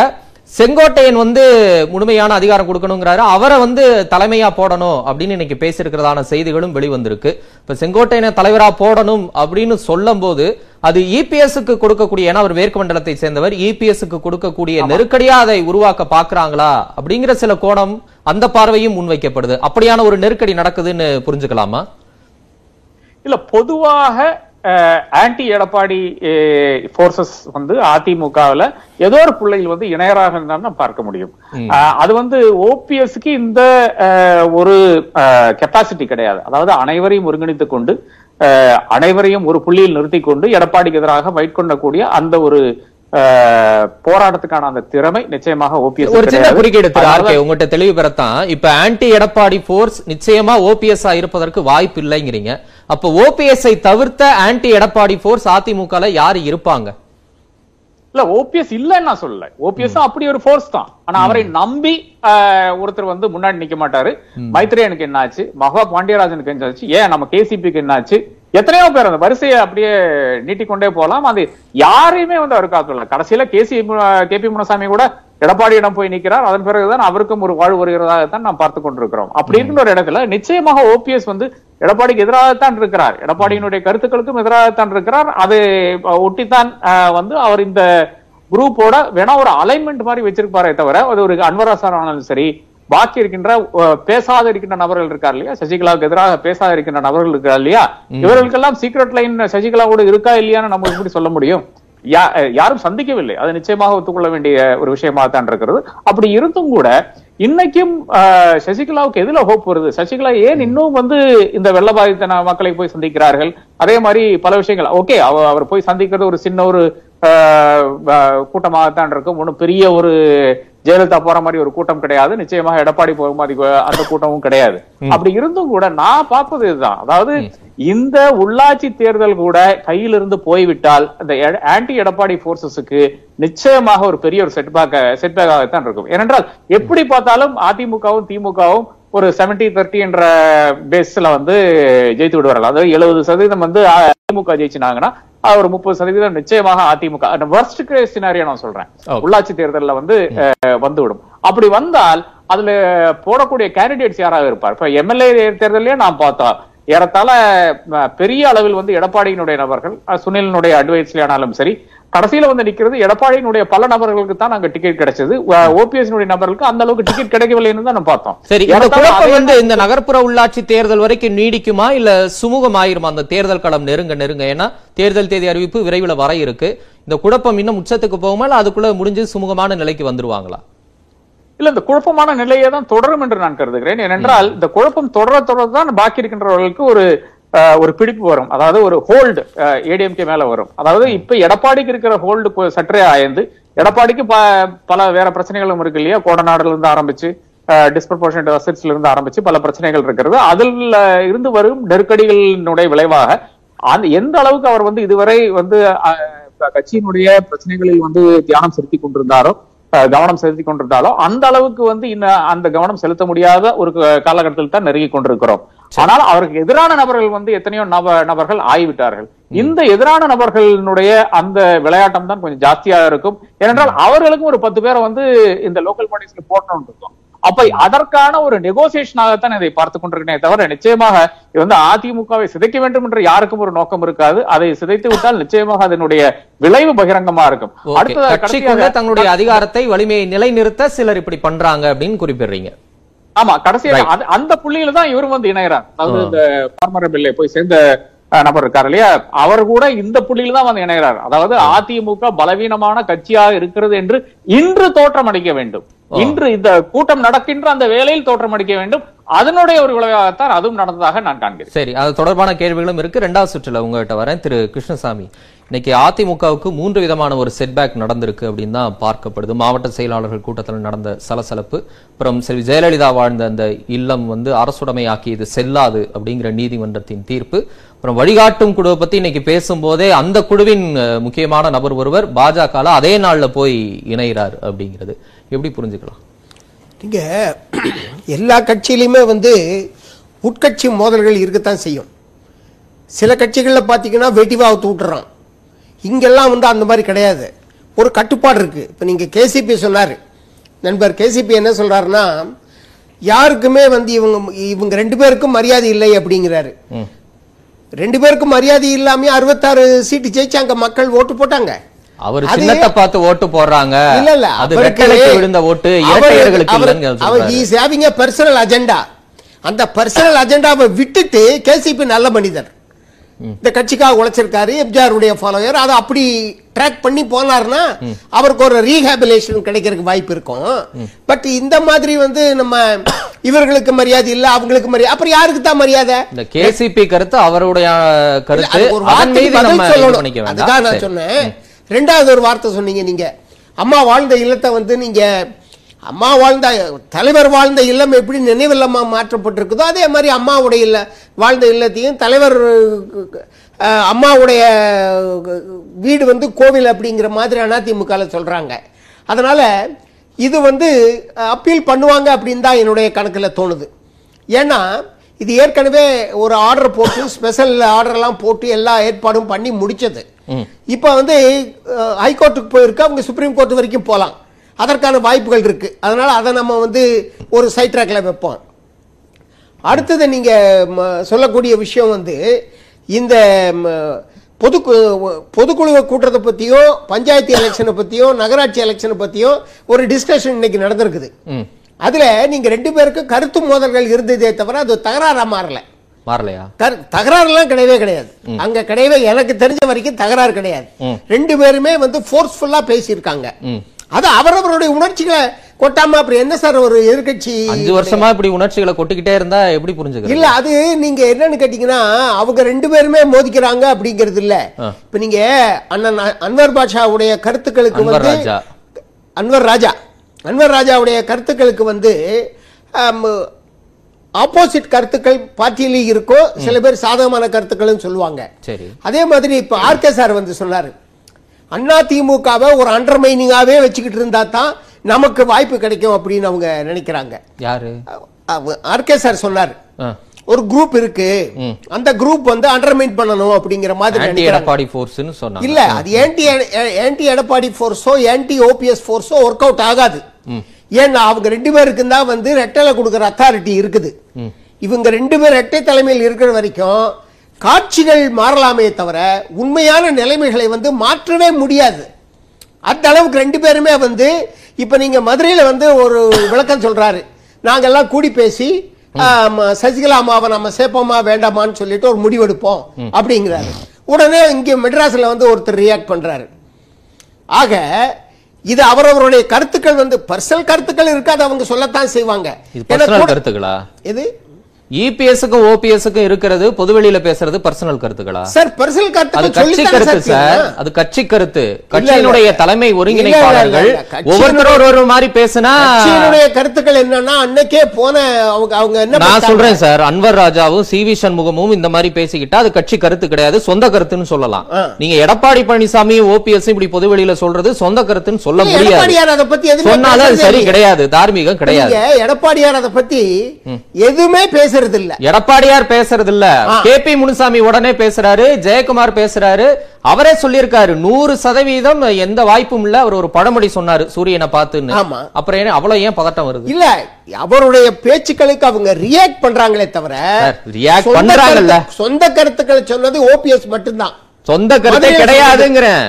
செங்கோட்டையன் வந்து முழுமையான அதிகாரம் கொடுக்கணுங்கிறாரு. அவரை வந்து தலைமையா போடணும் அப்படின்னு இன்னைக்கு பேசியிருக்கிறதான செய்திகளும் வெளிவந்திருக்கு. இப்ப செங்கோட்டையனை தலைவரா போடணும் அப்படின்னு சொல்லும் போது அது இபிஎஸ்க்கு கொடுக்கக்கூடிய ஏன்னா அவர் மேற்கு மண்டலத்தை சேர்ந்தவர் இபிஎஸ்க்கு கொடுக்கக்கூடிய நெருக்கடியா அதை உருவாக்க பாக்குறாங்களா அப்படிங்கிற சில கோணம் அந்த பார்வையும் முன்வைக்கப்படுது. அப்படியான ஒரு நெருக்கடி நடக்குதுன்னு புரிஞ்சுக்கலாமா? இல்ல பொதுவாக ஆன்டி எடப்பாடி போர்சஸ் வந்து அதிமுகவுல ஏதோ ஒரு பிள்ளைகள் வந்து இணையராக இருந்தாலும் பார்க்க முடியும். அது வந்து ஓபிஎஸ்க்கு இந்த ஒரு கெப்பாசிட்டி கிடையாது. அதாவது அனைவரையும் ஒருங்கிணைத்துக் கொண்டு அனைவரையும் ஒரு புள்ளியில் நிறுத்திக் கொண்டு எடப்பாடிக்கு எதிராக வைட்கொள்ளக்கூடிய அந்த ஒரு போராட்டத்துக்கான அந்த திறமை நிச்சயமாக ஓபிஎஸ் ஒரு சின்ன குறுக்கீடு உங்ககிட்ட தெளிவு பெறத்தான் இப்ப ஆன்டி எடப்பாடி போர்ஸ் நிச்சயமா ஓபிஎஸ் இருப்பதற்கு வாய்ப்பு இல்லைங்கிறீங்க அப்ப ஓபிஎஸ் தவிர்த்த ஆன்டி எடப்பாடி போர்ஸ் அதிமுகல யாரு இருப்பாங்க? இல்ல ஓபிஎஸ் இல்லன்னு நான் சொல்லல. ஓபிஎஸ் அப்படி ஒரு ஃபோர்ஸ் தான். ஆனா அவரை நம்பி ஒருத்தர் வந்து முன்னாடி நிக்க மாட்டாரு. மைத்ரேயனுக்கு என்ன ஆச்சு மகா பாண்டியராஜனுக்கு என்ன ஆச்சு ஏன் நம்ம கேசிபிக்கு என்ன ஆச்சு எத்தனையோ பேர் அந்த வரிசையை அப்படியே நீட்டிக்கொண்டே போலாம் அது யாரையுமே வந்து அவர் காக்கல கடைசியில கேசி கே பி முனசாமி கூட எடப்பாடியிடம் போய் நிக்கிறார். அதன் பிறகுதான் அவருக்கும் ஒரு வாழ்வு வருகிறதாகத்தான் நாம் பார்த்து கொண்டிருக்கிறோம். அப்படி இருக்கிற ஒரு இடத்துல நிச்சயமாக ஓபிஎஸ் வந்து எடப்பாடிக்கு எதிராகத்தான் இருக்கிறார். எடப்பாடியினுடைய கருத்துக்களுக்கும் எதிராகத்தான் இருக்கிறார். அது ஒட்டித்தான் வந்து அவர் இந்த குரூப்போட வேணா ஒரு அலைன்மெண்ட் மாதிரி வச்சிருப்பாரே தவிர அது ஒரு அன்வராசார் ஆனாலும் சரி பாக்கி இருக்கின்ற பேசாத இருக்கின்ற நபர்கள் இருக்கார் இல்லையா? சசிகலாவுக்கு எதிராக பேசாத இருக்கின்ற நபர்கள் இருக்கார் இல்லையா? இவர்களுக்கெல்லாம் சீக்ரெட் லைன் சசிகலாவோட இருக்கா இல்லையான்னு நம்ம எப்படி சொல்ல முடியும்? யாரும் சந்திக்கவில்லை. அது நிச்சயமாக ஒத்துக்கொள்ள வேண்டிய ஒரு விஷயமாக தான் இருக்கிறது. அப்படி இருந்தும் கூட இன்னைக்கும் அஹ், சசிகலாவுக்கு எதுல ஹோப் வருது? சசிகலா ஏன் இன்னும் வந்து இந்த வெள்ள பாதித்த மக்களை போய் சந்திக்கிறார்கள்? அதே மாதிரி பல விஷயங்கள். ஓகே அவர் போய் சந்திக்கிறது ஒரு சின்ன ஒரு கூட்டமாகத்தான் இருக்கும். ஒன்றும் பெரிய ஒரு ஜெயலலிதா போற மாதிரி ஒரு கூட்டம் கிடையாது. நிச்சயமாக எடப்பாடி போற மாதிரி அந்த கூட்டமும் கிடையாது. அப்படி இருந்தும் கூட நான் பார்ப்பது இதுதான். அதாவது இந்த உள்ளாட்சி தேர்தல் கூட கையிலிருந்து போய்விட்டால் இந்த ஆன்டி எடப்பாடி போர்சஸுக்கு நிச்சயமாக ஒரு பெரிய ஒரு செட்பேக் செட்பேக்காகத்தான் இருக்கும். ஏனென்றால் எப்படி பார்த்தாலும் அதிமுகவும் திமுகவும் ஒரு 70 30 என்ற பேஸ்ல வந்து ஜெயித்து விடுவார்கள். அதாவது எழுபது சதவீதம் வந்து அதிமுக ஜெயிச்சினாங்கன்னா ஒரு முப்பது சதவீதம் நிச்சயமாக அதிமுக. worst case scenario நான் சொல்றேன். உள்ளாட்சி தேர்தல்ல வந்து வந்துவிடும். அப்படி வந்தால் அதுல போடக்கூடிய கேண்டிடேட்ஸ் யாராக இருப்பார்? இப்ப எம்எல்ஏ தேர்தலே நாம் பார்த்தோம் ஏறத்தாழ பெரிய அளவில் வந்து எடப்பாடியினுடைய நபர்கள் சுனிலினுடைய அட்வைஸ்ல ஆனாலும் சரி கடைசியில வந்து நிக்கிறது எடப்பாடியினுடைய பல நபர்களுக்கு தான் அங்க டிக்கெட் கிடைச்சது. ஓபிஎஸ் நபர்களுக்கு அந்த அளவுக்கு டிக்கெட் கிடைக்கவில்லைன்னு தான் நம்ம பார்த்தோம். சரி இந்த குழப்பம் வந்து இந்த நகர்ப்புற உள்ளாட்சி தேர்தல் வரைக்கும் நீடிக்குமா இல்ல சுமூகமாயிருமா? அந்த தேர்தல் களம் நெருங்க நெருங்க. ஏன்னா தேர்தல் தேதி அறிவிப்பு விரைவில் வர இருக்கு. இந்த குழப்பம் இன்னும் உச்சத்துக்கு போகுமா இல்ல அதுக்குள்ள முடிஞ்சு சுமூகமான நிலைக்கு வந்துருவாங்களா? இல்ல இந்த குழப்பமான நிலையே தான் தொடரும் என்று நான் கருதுகிறேன். ஏனென்றால் இந்த குழப்பம் தொடர தொடர தான் பாக்கி இருக்கின்றவர்களுக்கு ஒரு ஒரு பிடிப்பு வரும். அதாவது ஒரு ஹோல்டு ஏடிஎம்கே மேல வரும். அதாவது இப்ப எடப்பாடிக்கு இருக்கிற ஹோல்டு சற்றே ஆயந்து எடப்பாடிக்கு பல வேற பிரச்சனைகளும் இருக்கு இல்லையா? கோடநாடுல இருந்து ஆரம்பிச்சு டிஸ்பர்போர்ஷனட் அசெட்ஸ்ல இருந்து ஆரம்பிச்சு பல பிரச்சனைகள் இருக்கிறது. அதில் இருந்து வரும் நெருக்கடிகளினுடைய விளைவாக அந்த எந்த அளவுக்கு அவர் வந்து இதுவரை வந்து கட்சியினுடைய பிரச்சனைகளில் வந்து தியானம் செலுத்தி கொண்டிருந்தாரோ கவனம் செலுத்தி கொண்டிருந்தாலோ அந்த அளவுக்கு வந்து இன்னும் அந்த கவனம் செலுத்த முடியாத ஒரு காலகட்டத்தில் தான் நெருங்கி கொண்டிருக்கிறோம். ஆனால் அவருக்கு எதிரான நபர்கள் வந்து எத்தனையோ நப நபர்கள் ஆகிவிட்டார்கள். இந்த எதிரான நபர்களுடைய அந்த விளையாட்டம் தான் கொஞ்சம் ஜாஸ்தியா இருக்கும். ஏனென்றால் அவர்களுக்கும் ஒரு பத்து பேரை வந்து இந்த லோக்கல் பாடிஸ்ல போட்டோம்னு இருக்கும். அப்ப அதற்கான ஒரு நெகோசியேஷனாகத்தான் இதை பார்த்து கொண்டிருக்கிறேனே தவிர நிச்சயமாக இது வந்து அதிமுகவை சிதைக்க வேண்டும் என்று யாருக்கும் ஒரு நோக்கம் இருக்காது. அதை சிதைத்து விட்டால் நிச்சயமாக அதனுடைய விளைவு பகிரங்கமா இருக்கும். ஓகே. அடுத்தது கட்சிக்குள்ள கடைசியாக- தங்களுடைய அதிகாரத்தை வலிமையை நிலைநிறுத்த சிலர் இப்படி பண்றாங்க அப்படின்னு குறிப்பிடுறீங்க. ஆமா கடைசியா அந்த புள்ளியில தான் இவரும் வந்து இணையறார். அதாவது இந்த ஃபார்மர் பில்லை போய் சேர்ந்த நபர் இருக்கார் இல்லையா? அவர் கூட இந்த புள்ளியில தான் வந்து இணையறார். அதாவது அதிமுக பலவீனமான கட்சியாக இருக்கிறது என்று இன்று தோற்றம் அளிக்க வேண்டும் இன்று இந்த கூட்டம் நடக்கின்ற அந்த வேளையில் தோற்றம் அளிக்க வேண்டும். அதனுடைய ஒரு விளைவாகத்தான் அதுவும் நடந்ததாக நான் காண்கிறேன். சரி அது தொடர்பான கேள்விகளும் இருக்கு. ரெண்டாவது சுற்றுல உங்ககிட்ட வரேன். திரு கிருஷ்ணசாமி இன்னைக்கு அதிமுகவுக்கு மூன்று விதமான ஒரு செட்பேக் நடந்திருக்கு அப்படின்னு தான் பார்க்கப்படுது. மாவட்ட செயலாளர்கள் கூட்டத்தில் நடந்த சலசலப்பு அப்புறம் செல்வி ஜெயலலிதா வாழ்ந்த அந்த இல்லம் வந்து அரசுடைமையாக்கியது செல்லாது அப்படிங்கிற நீதிமன்றத்தின் தீர்ப்பு. அப்புறம் வழிகாட்டும் குழுவை பத்தி இன்னைக்கு பேசும்போதே அந்த குழுவின் முக்கியமான நபர் ஒருவர் பாஜக அதே நாளில் போய் இணைகிறார் அப்படிங்கிறது. எப்படி புரிஞ்சுக்கலாம்? நீங்க எல்லா கட்சியிலையுமே வந்து உட்கட்சி மோதல்கள் இருக்கத்தான் செய்யும். சில கட்சிகளில் பார்த்தீங்கன்னா வெட்டிவா அவுத்து விட்டுறான். இங்கெல்லாம் வந்து அந்த மாதிரி கிடையாது. ஒரு கட்டுப்பாடு இருக்கு. இப்போ நீங்க கேசிபி சொன்னார். நண்பர் கேசிபி என்ன சொல்றாருன்னா யாருக்குமே வந்து இவங்க இவங்க ரெண்டு பேருக்கும் மரியாதை இல்லை அப்படிங்கிறாரு. ரெண்டு பேருக்கும் மரியாதை இல்லாம அறுபத்தாறு சீட்டு ஜெயிச்சாங்க. மக்கள் ஓட்டு போட்டாங்க. அவர் சின்னத்தை பார்த்து ஓட்டு போடுறாங்க. இல்ல இல்ல அது வெட்டலைக்கு விழுந்த ஓட்டு இரட்டையர்களுக்கு இல்லைன்னு அவர் is having a personal agenda. அந்த பர்சனல் அஜெண்டாவை விட்டுட்டு கேசிபி நல்ல மனிதர். இந்த கட்சிக்காக உழைச்சிருக்காரு எம்ஜிஆருடைய ஃபாலோயர் அதை அப்படி ட்ராக் பண்ணி போனார்னா அவருக்கு ஒரு ரீஹாபிலேஷன் கிடைக்கிறதுக்கு வாய்ப்பு இருக்கும். பட் இந்த மாதிரி வந்து நம்ம இவர்களுக்கு மரியாதை இல்ல அவங்களுக்கு மரியாதை அப்புறம் யாருக்கு தான் மரியாதை? இந்த கேசிபி கருத்து அவருடைய கருத்து அதுதான் நான். சொன்னேன். ரெண்டாவது ஒரு வார்த்தை சொன்னீங்க நீங்கள் அம்மா வாழ்ந்த இல்லத்தை வந்து நீங்கள் அம்மா வாழ்ந்த தலைவர் வாழ்ந்த இல்லம் எப்படி நினைவில்லமாக மாற்றப்பட்டிருக்குதோ அதே மாதிரி அம்மாவுடைய இல்ல வாழ்ந்த இல்லத்தையும் தலைவர் அம்மாவுடைய வீடு வந்து கோவில் அப்படிங்கிற மாதிரி அதிமுகவில் சொல்கிறாங்க அதனால் இது வந்து அப்பீல் பண்ணுவாங்க அப்படின்னு தான் என்னுடைய கணக்கில் தோணுது. ஏன்னா இது ஏற்கனவே ஒரு ஆர்டர் போட்டு ஸ்பெஷல் ஆர்டர்லாம் போட்டு எல்லா ஏற்பாடும் பண்ணி முடிச்சது. இப்போ வந்து ஹைகோர்ட்டுக்கு போயிருக்கு அவங்க சுப்ரீம் கோர்ட் வரைக்கும் போகலாம் அதற்கான வாய்ப்புகள் இருக்கு. அதனால அதை நம்ம வந்து ஒரு சைட் ட்ராக்ல வைப்போம். அடுத்தது நீங்க ம, சொல்லக்கூடிய விஷயம் வந்து இந்த பொதுக்கு பொதுக்குழுவை கூட்டுறதை பத்தியோ பஞ்சாயத்து எலெக்ஷனை பத்தியோ நகராட்சி எலெக்ஷனை பத்தியோ ஒரு டிஸ்கஷன் இன்னைக்கு நடந்திருக்குது. அதுல நீங்க ரெண்டு பேருக்கும் கருத்து மோதல்கள் இருந்ததே தவிர அது தகராறா மாறல. மாறலையா? கரு- தகராறுலாம் கிடையவே கிடையாது. அங்க கிடையவே எனக்கு தெரிஞ்ச வரைக்கும் தகராறு கிடையாது. ரெண்டு பேருமே வந்து ஃபோர்ஸ்ஃபுல்லா பேசியிருக்காங்க. அது அவரவருடைய உணர்ச்சிகளை கொட்டாம அப்புறம் என்ன சார் ஒரு எதிர்க்கட்சி? அஞ்சு வருஷமா இப்படி உணர்ச்சிகளை கொட்டிக்கிட்டே இருந்தா எப்படி புரிஞ்சுக்கிறது? இல்ல அது நீங்க என்னன்னு கேட்டீங்கன்னா அவங்க ரெண்டு பேருமே மோதிக்கிறாங்க அப்படிங்கிறது இல்ல. இப்ப நீங்க அண்ணன் அன்வர் பாஷாவுடைய கருத்துக்களுக்கு வந்து ராஜா. அன்வர் ராஜா. அன்வர் ராஜாவுடைய கருத்துக்களுக்கு வந்து ஆப்போசிட் கருத்துக்கள் பார்ட்டியிலே இருக்கும் சில பேர் சாதகமான கருத்துக்களும் சொல்லுவாங்க. சரி. அதே மாதிரி இப்ப ஆர்கே சார் வந்து சொன்னாரு அண்ணா திமுகவை ஒரு அண்டர்மைனிங்காவே வச்சுக்கிட்டு இருந்தா தான் நமக்கு வாய்ப்பு கிடைக்கும் அப்படின்னு அவங்க நினைக்கிறாங்க. யாரு? ஆர்கே சார் சொன்னார். ஒரு குரூப் இருக்கு அந்த குரூப் வந்து அண்டர்மைன் பண்ணணும் அப்படிங்கிற மாதிரி. எடப்பாடி ஃபோர்ஸ்னு சொன்னாங்க. இல்ல அது ஆன்டி ஆன்டி எடப்பாடி ஃபோர்ஸோ ஆன்டி ஓபிஎஸ் ஃபோர்ஸோ ஒர்க் அவுட் ஆகாது. ஏன்னா அவங்க ரெண்டு பேருக்கு தான் வந்து ரெட்டலை கொடுக்குற அத்தாரிட்டி இருக்குது. இவங்க ரெண்டு பேர் ரெட்டை தலைமையில் இருக்கிற வரைக்கும் காட்சிகள் மாறலாமே தவிர உண்மையான நிலைமைகளை வந்து மாற்றவே முடியாது. அந்த அளவுக்கு ரெண்டு பேருமே வந்து இப்ப நீங்க மதுரையில வந்து ஒரு விளக்கம் சொல்றாரு. நாங்கெல்லாம் கூடி பேசி சசிகலா அம்மாவை நம்ம சேர்ப்போமா வேண்டாமான்னு சொல்லிட்டு ஒரு முடிவெடுப்போம் அப்படிங்கிறாரு. உடனே இங்க மெட்ராஸ்ல வந்து ஒருத்தர் ரியாக்ட் பண்றாரு. ஆக இது அவரவருடைய கருத்துக்கள் வந்து பர்சனல் கருத்துக்கள் இருக்கு அதை அவங்க சொல்லத்தான் செய்வாங்க. இது கருத்துக்களா? எது இபிஎஸ்க்கும் ஓபிஎஸ்க்கும் இருக்கிறது பொதுவெளியில பேசுறது பர்சனல் கருத்துக்களா? சார் பர்சனல் அது கருத்துக்கள் கட்சி கருத்து சார். அது கட்சி கருத்து. கட்சியினுடைய தலைமை ஒருங்கிணைப்பாளர்கள் ஒவ்வொருத்தரும் ஒரு மாதிரி பேசினா கட்சியினுடைய கருத்துக்கள் என்னன்னா அன்னைக்கே போன அவங்க அவங்க என்ன நான்? சொல்றேன் சார் அன்வர் ராஜாவும் சி வி சண்முகமும் இந்த மாதிரி பேசிக்கிட்டா அது கட்சி கருத்து கிடையாது சொந்த கருத்துன்னு சொல்லலாம். நீங்க எடப்பாடி பழனிசாமி ஓபிஎஸ் இப்படி பொதுவெளியில சொல்றது சொந்த கருத்துன்னு சொல்ல முடியாது. அதை பத்தி சொன்னாலும் சரி. கிடையாது தார்மீகம் கிடையாது. எடப்பாடியார் அதை பத்தி எதுவுமே பேசுறது இல்ல எடப்பாடியார் பேசுறது இல்ல. கே பி முனுசாமி உடனே பேசுறாரு ஜெயக்குமார் பேசுறாரு. அவரே சொல்லியிருக்காரு நூறு சதவீதம் எந்த வாய்ப்பும் இல்ல அவர் ஒரு பழமொழி சொன்னாரு சூரியனை பார்த்துன்னு. ஆமா. அப்புறம் ஏன் அவ்வளவு ஏன் பதட்டம் வருது? இல்ல அவருடைய பேச்சுக்களுக்கு அவங்க ரியாக்ட் பண்றாங்களே தவிர சொந்த பண்றாங்கல்ல. சொந்த கருத்துக்களை சொன்னது ஓபிஎஸ் மட்டும்தான். சொந்த கருத்தே கிடையாதுங்கிறேன்.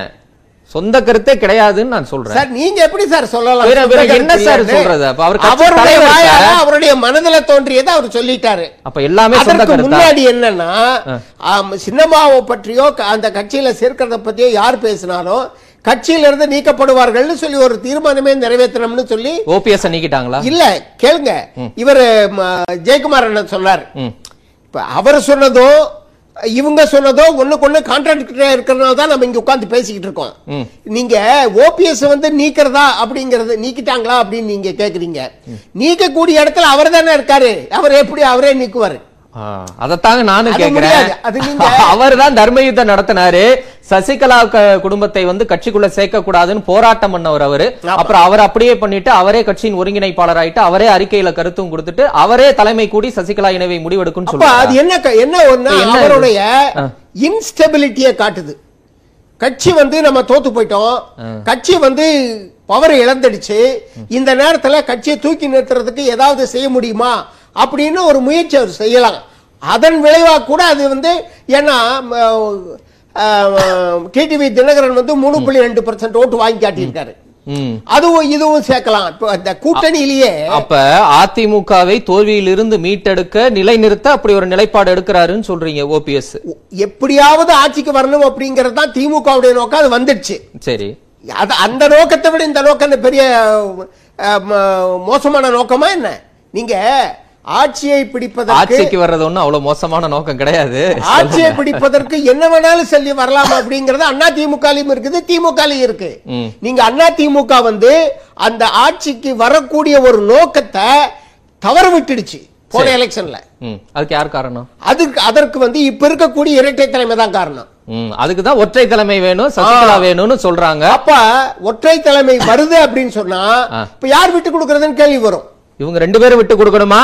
சொந்த கருத்தே கிடையாதுன்னு நான் சொல்றேன். சார் நீங்க எப்படி சார் சொல்லலாம்? என்ன சார்? சொல்றது? அப்ப அவர் அவருடைய வாயால. அவருடைய மனதுல தோன்றியதை அவர் சொல்லிட்டாரு. அப்ப எல்லாமே அதற்கு முன்னாடி என்னன்னா ஆம், சின்னம்மாவை பற்றியோ அந்த கட்சியில சேர்க்கிறத பத்தியோ யார் பேசினாலும் கட்சியிலிருந்து நீக்கப்படுவார்கள்னு சொல்லி ஒரு தீர்மானமே நிறைவேற்றணும்னு சொல்லி ஓபிஎஸ் நீக்கிட்டாங்களா? இல்ல கேளுங்க. இவர் ஜெயக்குமார் என்ன சொன்னார். இப்ப அவர் சொன்னதோ இவங்க சொன்னதோ ஒண்ணுக்கு ஒண்ணு கான்ட்ராக்டா இருக்கிறனால தான் நம்ம இங்க உட்கார்ந்து பேசிக்கிட்டு இருக்கோம். ம். நீங்க ஓபிஎஸ் வந்து நீக்கிறதா அப்படிங்கறது நீக்கிட்டாங்களா அப்படின்னு நீங்க கேக்குறீங்க. நீக்கக்கூடிய இடத்துல அவர் தானே இருக்காரு. அவர் எப்படி அவரே நீக்குவாரு? அதத்தாங்க நானும் நீங்க- அவர் தான் தர்ம யுத்தம் நடத்தினாரு. சசிகலா குடும்பத்தை வந்து கட்சிக்குள்ள சேர்க்க கூடாதுன்னு போராட்டம் பண்ணவர் அவரு. அப்புறம் அவர் அப்படியே பண்ணிட்டு அவரே கட்சியின் ஒருங்கிணைப்பாளர் ஆயிட்டு அவரே அறிக்கையில கருத்தும் கொடுத்துட்டு அவரே தலைமை கூடி சசிகலா இணைவை முடிவெடுக்கும் அப்ப அது சொல்லுவாங்க என்ன என்ன ஒண்ணு? அவருடைய. இன்ஸ்டெபிலிட்டியை காட்டுது. கட்சி வந்து நம்ம தோத்து போயிட்டோம். கட்சி வந்து பவர் இழந்துடுச்சு. இந்த நேரத்துல கட்சியை தூக்கி நிறுத்துறதுக்கு ஏதாவது செய்ய முடியுமா? அப்படின்னு ஒரு முயற்சி அவர் செய்யலாம். அதன் விளைவா கூட அது வந்து ஏன்னா டிடிவி தினகரன் வந்து மூணு புள்ளி ரெண்டு பர்சன்ட் ஓட்டு வாங்கி காட்டியிருக்காரு. அதுவும் இதுவும் சேர்க்கலாம். இப்போ அந்த கூட்டணியிலேயே அப்ப அதிமுகவை தோல்வியிலிருந்து மீட்டெடுக்க நிலைநிறுத்த அப்படி ஒரு நிலைப்பாடு எடுக்கிறாருன்னு சொல்றீங்க ஓபிஎஸ் எப்படியாவது ஆட்சிக்கு வரணும் அப்படிங்கிறது தான் திமுகவுடைய நோக்கம். அது வந்துடுச்சு. சரி. அது அந்த நோக்கத்தை விட இந்த நோக்கம் பெரிய மோசமான நோக்கமா என்ன? நீங்க ஆட்சியை பிடிப்பதற்கு ஆட்சிக்கு வர்றது ஒண்ணும் அவ்வளவு மோசமான நோக்கம் கிடையாது. ஆட்சியை பிடிப்பதற்கு என்ன வேணாலும் சொல்லி வரலாம் அப்படிங்கறது அண்ணா திமுகலையும் இருக்குது திமுகலையும் இருக்கு. நீங்க அண்ணா திமுக வந்து அந்த ஆட்சிக்கு வரக்கூடிய ஒரு நோக்கத்தை தவற விட்டுடுச்சு போன எலெக்ஷன்ல. அதுக்கு யார் காரணம்? அதுக்கு அதற்கு வந்து இப்ப இருக்கக்கூடிய இரட்டை தலைமை தான் காரணம். அதுக்குதான் ஒற்றை தலைமை வேணும் சசிகலா வேணும்னு சொல்றாங்க. அப்ப ஒற்றை தலைமை வருது அப்படின்னு சொன்னா. இப்ப யார் விட்டு கொடுக்கறதுன்னு கேள்வி வரும். இவங்க ரெண்டு பேரும் விட்டு கொடுக்கணுமா.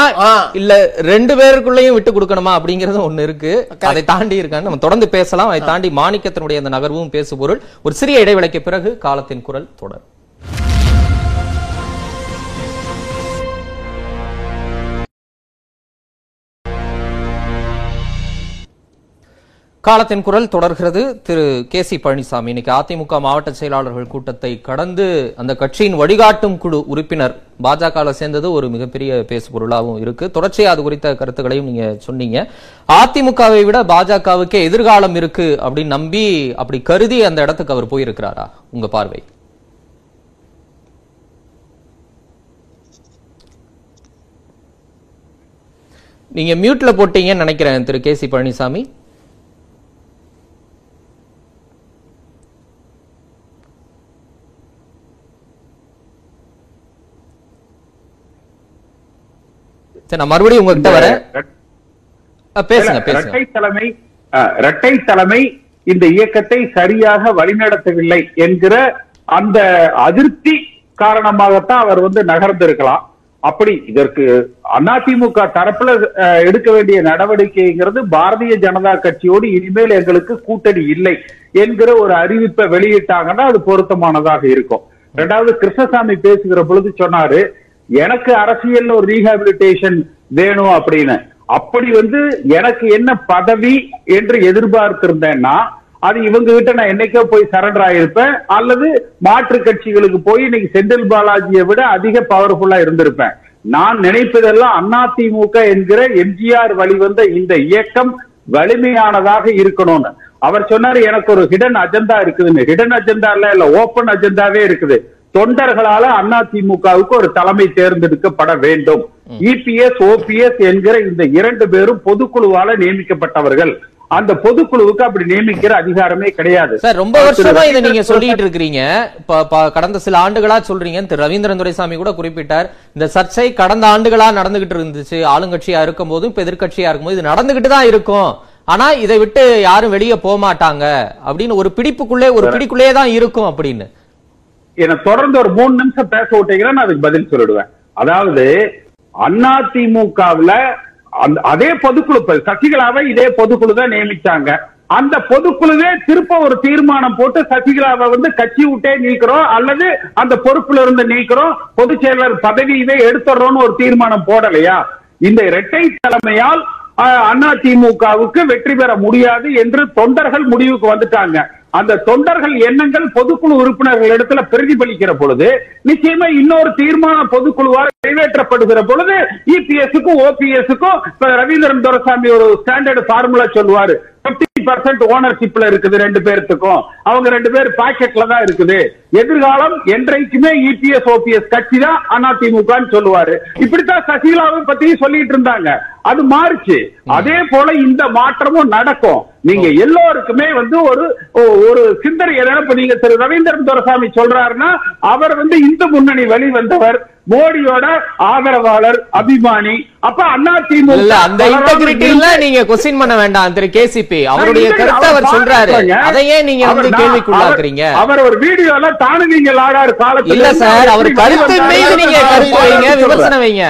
இல்ல ரெண்டு பேருக்குள்ளேயும் விட்டு கொடுக்கணுமா? அப்படிங்கறது ஒண்ணு இருக்கு. அதை தாண்டி இருக்கான்னு நம்ம தொடர்ந்து பேசலாம். அதை தாண்டி மாணிக்கத்தினுடைய அந்த நகர்வும் பேசு பொருள் ஒரு சிறிய இடைவேளைக்கு பிறகு காலத்தின் குரல் தொடர். காலத்தின் குரல் தொடர்கிறது. திரு கே சி பழனிசாமி இன்னைக்கு அதிமுக மாவட்ட செயலாளர்கள் கூட்டத்தை கடந்து அந்த கட்சியின் வழிகாட்டும் குழு உறுப்பினர் பாஜக சேர்ந்தது ஒரு மிகப்பெரிய பேசு பொருளாகவும் இருக்கு. தொடர்ச்சியா அது குறித்த கருத்துக்களையும் நீங்க சொன்னீங்க. அதிமுகவை விட பாஜகவுக்கே எதிர்காலம் இருக்கு அப்படின்னு நம்பி அப்படி கருதி அந்த இடத்துக்கு அவர் போயிருக்கிறாரா? உங்க பார்வை. நீங்க மியூட்ல போட்டீங்கன்னு நினைக்கிறேன் திரு கே சி பழனிசாமி. சரி நான் மறுபடியும் உங்ககிட்ட வரேன். பேசுங்க இரட்டை தலைமை இரட்டை தலைமை இந்த இயக்கத்தை சரியாக வழிநடத்தவில்லை என்கிற அந்த அதிருப்தி காரணமாகத்தான் அவர் வந்து நகர்ந்திருக்கலாம். அப்படி இதற்கு அதிமுக தரப்புல எடுக்க வேண்டிய நடவடிக்கைங்கிறது பாரதிய ஜனதா கட்சியோடு இனிமேல் எங்களுக்கு கூட்டணி இல்லை என்கிற ஒரு அறிவிப்பை வெளியிட்டாங்கன்னா அது பொருத்தமானதாக இருக்கும். ரெண்டாவது கிருஷ்ணசாமி பேசுகிற பொழுது சொன்னாரு எனக்கு அரசியல்ல ஒரு ரீஹாபிலிட்டேஷன் வேணும் அப்படின்னு. அப்படி வந்து எனக்கு என்ன பதவி என்று எதிர்பார்த்திருந்தேன்னா அது இவங்க கிட்ட நான் என்னைக்கோ போய் சரண்டர் ஆயிருப்பேன் அல்லது மாற்று கட்சிகளுக்கு போய் இன்னைக்கு செந்தில் பாலாஜியை விட அதிக பவர்ஃபுல்லா இருந்திருப்பேன். நான் நினைப்பதெல்லாம் அதிமுக என்கிற எம்ஜிஆர் வழிவந்த இந்த இயக்கம் வலிமையானதாக இருக்கணும்னு. அவர் சொன்னாரு எனக்கு ஒரு ஹிடன் அஜெண்டா இருக்குதுன்னு. ஹிடன் அஜெண்டா இல்ல இல்ல ஓபன் அஜெண்டாவே இருக்குது. தொண்டர்களால அதிமுகவுக்கு ஒரு தலைமை தேர்ந்தெடுக்கப்பட வேண்டும். இபிஎஸ் ஓபிஎஸ் என்கிற இந்த இரண்டு பேரும் பொதுக்குழுவால நியமிக்கப்பட்டவர்கள். அந்த பொதுக்குழுவுக்கு அப்படி நியமிக்கிற அதிகாரமே கிடையாது. சார் ரொம்ப வருஷமா இதை நீங்க சொல்லிட்டு இருக்கிறீங்க. கடந்த சில ஆண்டுகளா சொல்றீங்க திரு ரவீந்திரன் துரைசாமி கூட குறிப்பிட்டார். இந்த சர்ச்சை கடந்த ஆண்டுகளா நடந்துகிட்டு இருந்துச்சு. ஆளுங்கட்சியா இருக்கும் போதும் இப்ப எதிர்க்கட்சியா இருக்கும்போது இது நடந்துகிட்டு தான் இருக்கும். ஆனா இதை விட்டு யாரும் வெளியே போக மாட்டாங்க. அப்படின்னு ஒரு பிடிப்புக்குள்ளே ஒரு பிடிக்குள்ளே தான் இருக்கும் அப்படின்னு. என்ன தொடர்ந்து ஒரு மூணு நிமிஷம் பேச விட்டீங்கன்னா நான் அதுக்கு பதில் சொல்லிடுவேன். அதாவது அதிமுகவுல அந்த அதே பொதுக்குழு சசிகலாவை இதே பொதுக்குழு தான் நியமிச்சாங்க. அந்த பொதுக்குழுவே திருப்ப ஒரு தீர்மானம் போட்டு சசிகலாவை வந்து கட்சி விட்டே நீக்கிறோம் அல்லது அந்த பொறுப்புல இருந்து நீக்கிறோம் பொதுச் செயலர் பதவியவே எடுத்துடுறோம்னு ஒரு தீர்மானம் போடலையா? இந்த இரட்டை தலைமையால் அதிமுகவுக்கு வெற்றி பெற முடியாது என்று தொண்டர்கள் முடிவுக்கு வந்துட்டாங்க. அந்த தொண்டர்கள் எண்ணங்கள் பொதுக்குழு உறுப்பினர்கள் இடத்துல பிரதிபலிக்கிற பொழுது நிச்சயமா இன்னொரு தீர்மானம் பொதுக்குழுவால் நிறைவேற்றப்படுகிற பொழுது இபிஎஸ்க்கும் ஓபிஎஸ்க்கும் ரவீந்திரன் துரைசாமி ஒரு ஸ்டாண்டர்ட் ஃபார்முலா சொல்லுவாரு. 50 பர்சன்ட் ஓனர்ஷிப்ல இருக்குது ரெண்டு பேர்த்துக்கும். அவங்க ரெண்டு பேர் பாக்கெட்ல தான் இருக்குது. எதிர்காலம் என்றைக்குமே இபிஎஸ் ஓபிஎஸ் கட்சி தான் அதிமுகன்னு சொல்லுவாரு. இப்படித்தான் சசிகலாவை பத்தியும் சொல்லிட்டு இருந்தாங்க. அது மாறுச்சு. அதே போல இந்த மாற்றமும் நடக்கும். நீங்க எல்லோருக்குமே வந்து ஒரு ஒரு சிந்தனை இப்ப நீங்க திரு ரவீந்திரன் துரசாமி சொல்றாருன்னா அவர் வந்து இந்து முன்னணி வழி வந்தவர் மோடியோட ஆதரவாளர் அபிமானி. அப்ப அண்ணா திமுக இல்ல அந்த இன்டெகிரிட்டி நீங்க கொஸ்டின் பண்ண வேண்டாம் திரு கேசிபி. அவருடைய கருத்தை அவர் சொல்றாரு. அதையே நீங்க வந்து கேள்விக்குள்ளாக்குறீங்க? அவர் ஒரு வீடியோல தானு நீங்க லாடாரு காலத்துல இல்ல இருந்து சார் அவர் எப்படி கருத்து வெளிவந்தாரு மீது நீங்க கருத்து வைங்க சொல்றேன். விமர்சனம் வைங்க.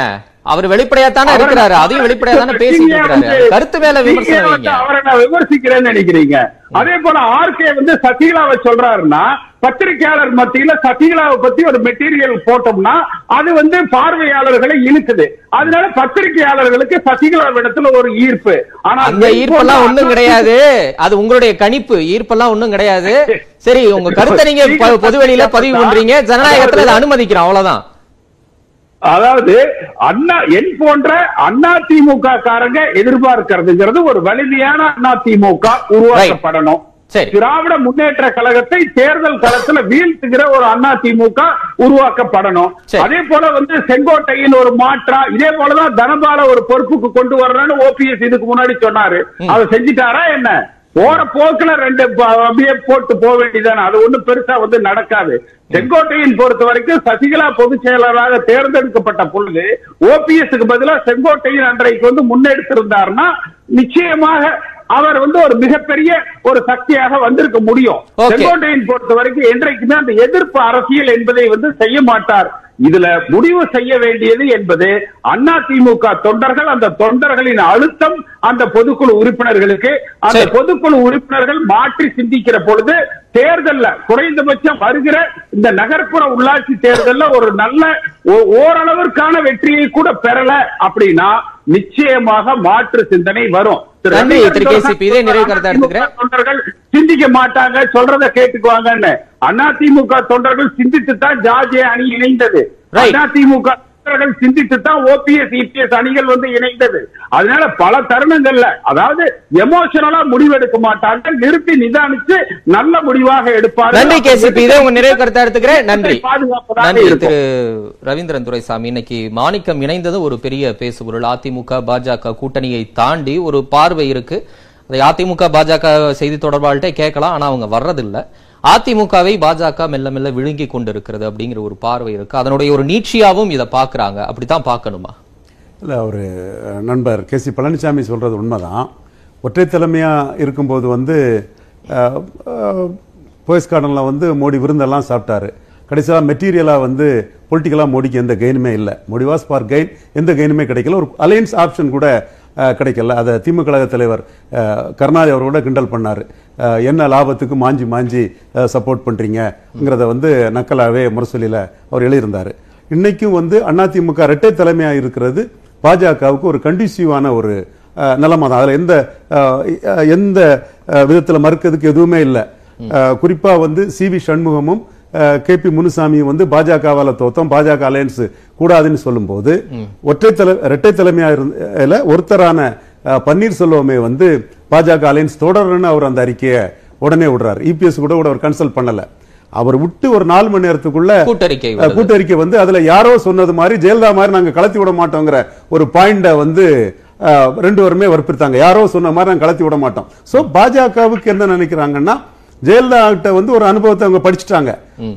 அவர் வெளிப்படையா தானே இருக்கிறாரு. அதையும் வெளிப்படையா தானே பேசிட்டு இருக்கிறாரு. கருத்து மேல நீங்க விமர்சனம் அவரை நான் விமர்சிக்கிறேன்னு நினைக்கிறீங்க. அதே போல ஆர்கே வந்து சசிகலாவை சொல்றாருன்னா பத்திரிகையாளர் மத்தியில சசிகலாவை பத்தி ஒரு மெட்டீரியல் போட்டோம்னா அது வந்து பார்வையாளர்களை இழுக்குது. அதனால பத்திரிகையாளர்களுக்கு சசிகலாவிடத்துல ஒரு ஈர்ப்பு. ஆனா அந்த ஈர்ப்பெல்லாம் ஒண்ணும் கிடையாது. அது உங்களுடைய கணிப்பு. ஈர்ப்பெல்லாம் ஒண்ணும் கிடையாது. சரி உங்க கருத்தை நீங்க பொதுவெளியில பதிவு பண்றீங்க. ஜனநாயகத்துல அதை அனுமதிக்கிறோம். அவ்வளவுதான். அதாவது அண்ணா என் போன்ற அண்ணா திமுக காரங்க எதிர்பார்க்கிறதுங்கிறது ஒரு வலிமையான அண்ணா திமுக உருவாக்கப்படணும். திராவிட முன்னேற்ற கழகத்தை தேர்தல் களத்துல வீழ்த்துகிற ஒரு அண்ணா திமுக உருவாக்கப்படணும். அதே போல வந்து செங்கோட்டையின் ஒரு மாற்றா இதே போலதான் தனபால ஒரு பொறுப்புக்கு கொண்டு வர்றேன்னு ஓபிஎஸ் இதுக்கு முன்னாடி சொன்னாரு. அதை செஞ்சுட்டாரா என்ன? போற போக்குல ரெண்டு அப்படியே போட்டு போக வேண்டியதானே அது ஒண்ணும் பெருசா வந்து நடக்காது. செங்கோட்டையின் பொறுத்த வரைக்கும் சசிகலா பொதுச் செயலராக தேர்ந்தெடுக்கப்பட்ட பொழுது ஓபிஎஸ்க்கு பதிலா செங்கோட்டையின் அன்றைக்கு வந்து முன்னெடுத்திருந்தாருன்னா நிச்சயமாக அவர் வந்து ஒரு மிகப்பெரிய ஒரு சக்தியாக வந்திருக்க முடியும். செங்கோட்டையின் பொறுத்த வரைக்கும் என்றைக்குமே அந்த எதிர்ப்பு அரசியல் என்பதை வந்து செய்ய மாட்டார். இதுல முடிவு செய்ய வேண்டியது என்பது அண்ணா திமுக தொண்டர்கள் அந்த தொண்டர்களின் அழுத்தம் அந்த பொதுக்குழு உறுப்பினர்களுக்கு அந்த. பொதுக்குழு உறுப்பினர்கள் மாற்றி சிந்திக்கிற பொழுது தேர்தல்ல குறைந்தபட்சம் வருகிற இந்த நகர்ப்புற உள்ளாட்சி தேர்தல்ல ஒரு நல்ல ஓரளவிற்கான வெற்றியை கூட பெறல அப்படின்னா நிச்சயமாக மாற்று சிந்தனை வரும். தொண்டர்கள் சிந்திக்க மாட்டாங்க சொல்றத கேட்டுக்குவாங்கன்னு. அதிமுக தொண்டர்கள் சிந்தித்து தான் ஜார்ஜிய அணி இணைந்தது. அதிமுக தொண்டர்கள் சிந்தித்து தான் ஓபிஎஸ் இபிஎஸ் அணிகள் வந்து இணைந்தது. அதனால பல தருணங்கள்ல அதாவது எமோஷனலா முடிவெடுக்க மாட்டாங்க நிறுத்தி நிதானிச்சு நல்ல முடிவாக எடுப்பார்கள். நன்றி கேசிபி இதே உங்க நிறைவு கருத்தை எடுத்துக்கிறேன். நன்றி. நன்றி. திரு. ரவீந்திரன் துரைசாமி. இன்னைக்கு மாணிக்கம் இணைந்தது ஒரு பெரிய பேசுபொருள். அதிமுக பாஜக கூட்டணியை தாண்டி ஒரு பார்வை இருக்கு. அதை அதிமுக பாஜக செய்தி தொடர்பாளர்கிட்ட கேட்கலாம் ஆனால் அவங்க வர்றதில்லை. அதிமுகவை பாஜக மெல்ல மெல்ல விழுங்கி கொண்டிருக்கிறது அப்படிங்கிற ஒரு பார்வை இருக்கு. அதனுடைய ஒரு நீட்சியாகவும் இதை பார்க்குறாங்க. அப்படித்தான் பார்க்கணுமா? இல்லை ஒரு நண்பர் கே. சி. பழனிசாமி சொல்கிறது உண்மைதான். ஒற்றை தலைமையாக இருக்கும்போது வந்து போயஸ் கார்டனில் வந்து மோடி விருந்தெல்லாம் சாப்பிட்டாரு. கடைசியாக மெட்டீரியலாக வந்து பொலிட்டிக்கலாக மோடிக்கு எந்த கெயினுமே இல்லை. மோடி வாஸ் ஃபார் கெயின் எந்த கெயினுமே கிடைக்கல. ஒரு அலையன்ஸ் ஆப்ஷன் கூட கிடைக்கல. அதை திமுக கழக தலைவர் கருணாநிதி அவர் கிண்டல் பண்ணார். என்ன லாபத்துக்கு மாஞ்சி மாஞ்சி சப்போர்ட் பண்ணுறீங்கிறத வந்து நக்கலாகவே முரசொலியில் அவர் எழுதியிருந்தார். இன்னைக்கும் வந்து அதிமுக இரட்டை தலைமையாக இருக்கிறது பாஜகவுக்கு ஒரு கண்டிசிவான ஒரு அஹ், தான் அதில் எந்த எந்த விதத்தில் மறுக்கிறதுக்கு எதுவுமே இல்லை. குறிப்பாக வந்து சி வி சண்முகமும் கே பி முனுசாமியும் வந்து பாஜகவால தோத்தோம். பாஜக அலையன்ஸ் கூடாதுன்னு சொல்லும்போது ஒற்றை தலை இரட்டை தலைமையா இருந்த ஒருத்தரான பன்னீர்செல்வமே வந்து பாஜக அலையன்ஸ் தொடரணும்னு அவர் அந்த அறிக்கையை உடனே விடுறாரு. இபிஎஸ் கூட கூட அவர் கன்சல்ட் பண்ணல. அவர் விட்டு ஒரு நாலு மணி நேரத்துக்குள்ள கூட்டறிக்கை. கூட்டறிக்கை வந்து அதுல யாரோ சொன்னது மாதிரி ஜெயலலிதா மாதிரி நாங்க கலத்தி விட மாட்டோங்கிற ஒரு பாயிண்ட வந்து ரெண்டு பேருமே வற்புறுத்தாங்க. யாரோ சொன்ன மாதிரி நாங்க கலத்தி விட மாட்டோம். சோ பாஜகவுக்கு என்ன நினைக்கிறாங்கன்னா ஜெயலலிதா கிட்ட வந்து ஒரு அனுபவத்தை அவங்க படிச்சுட்டாங்க.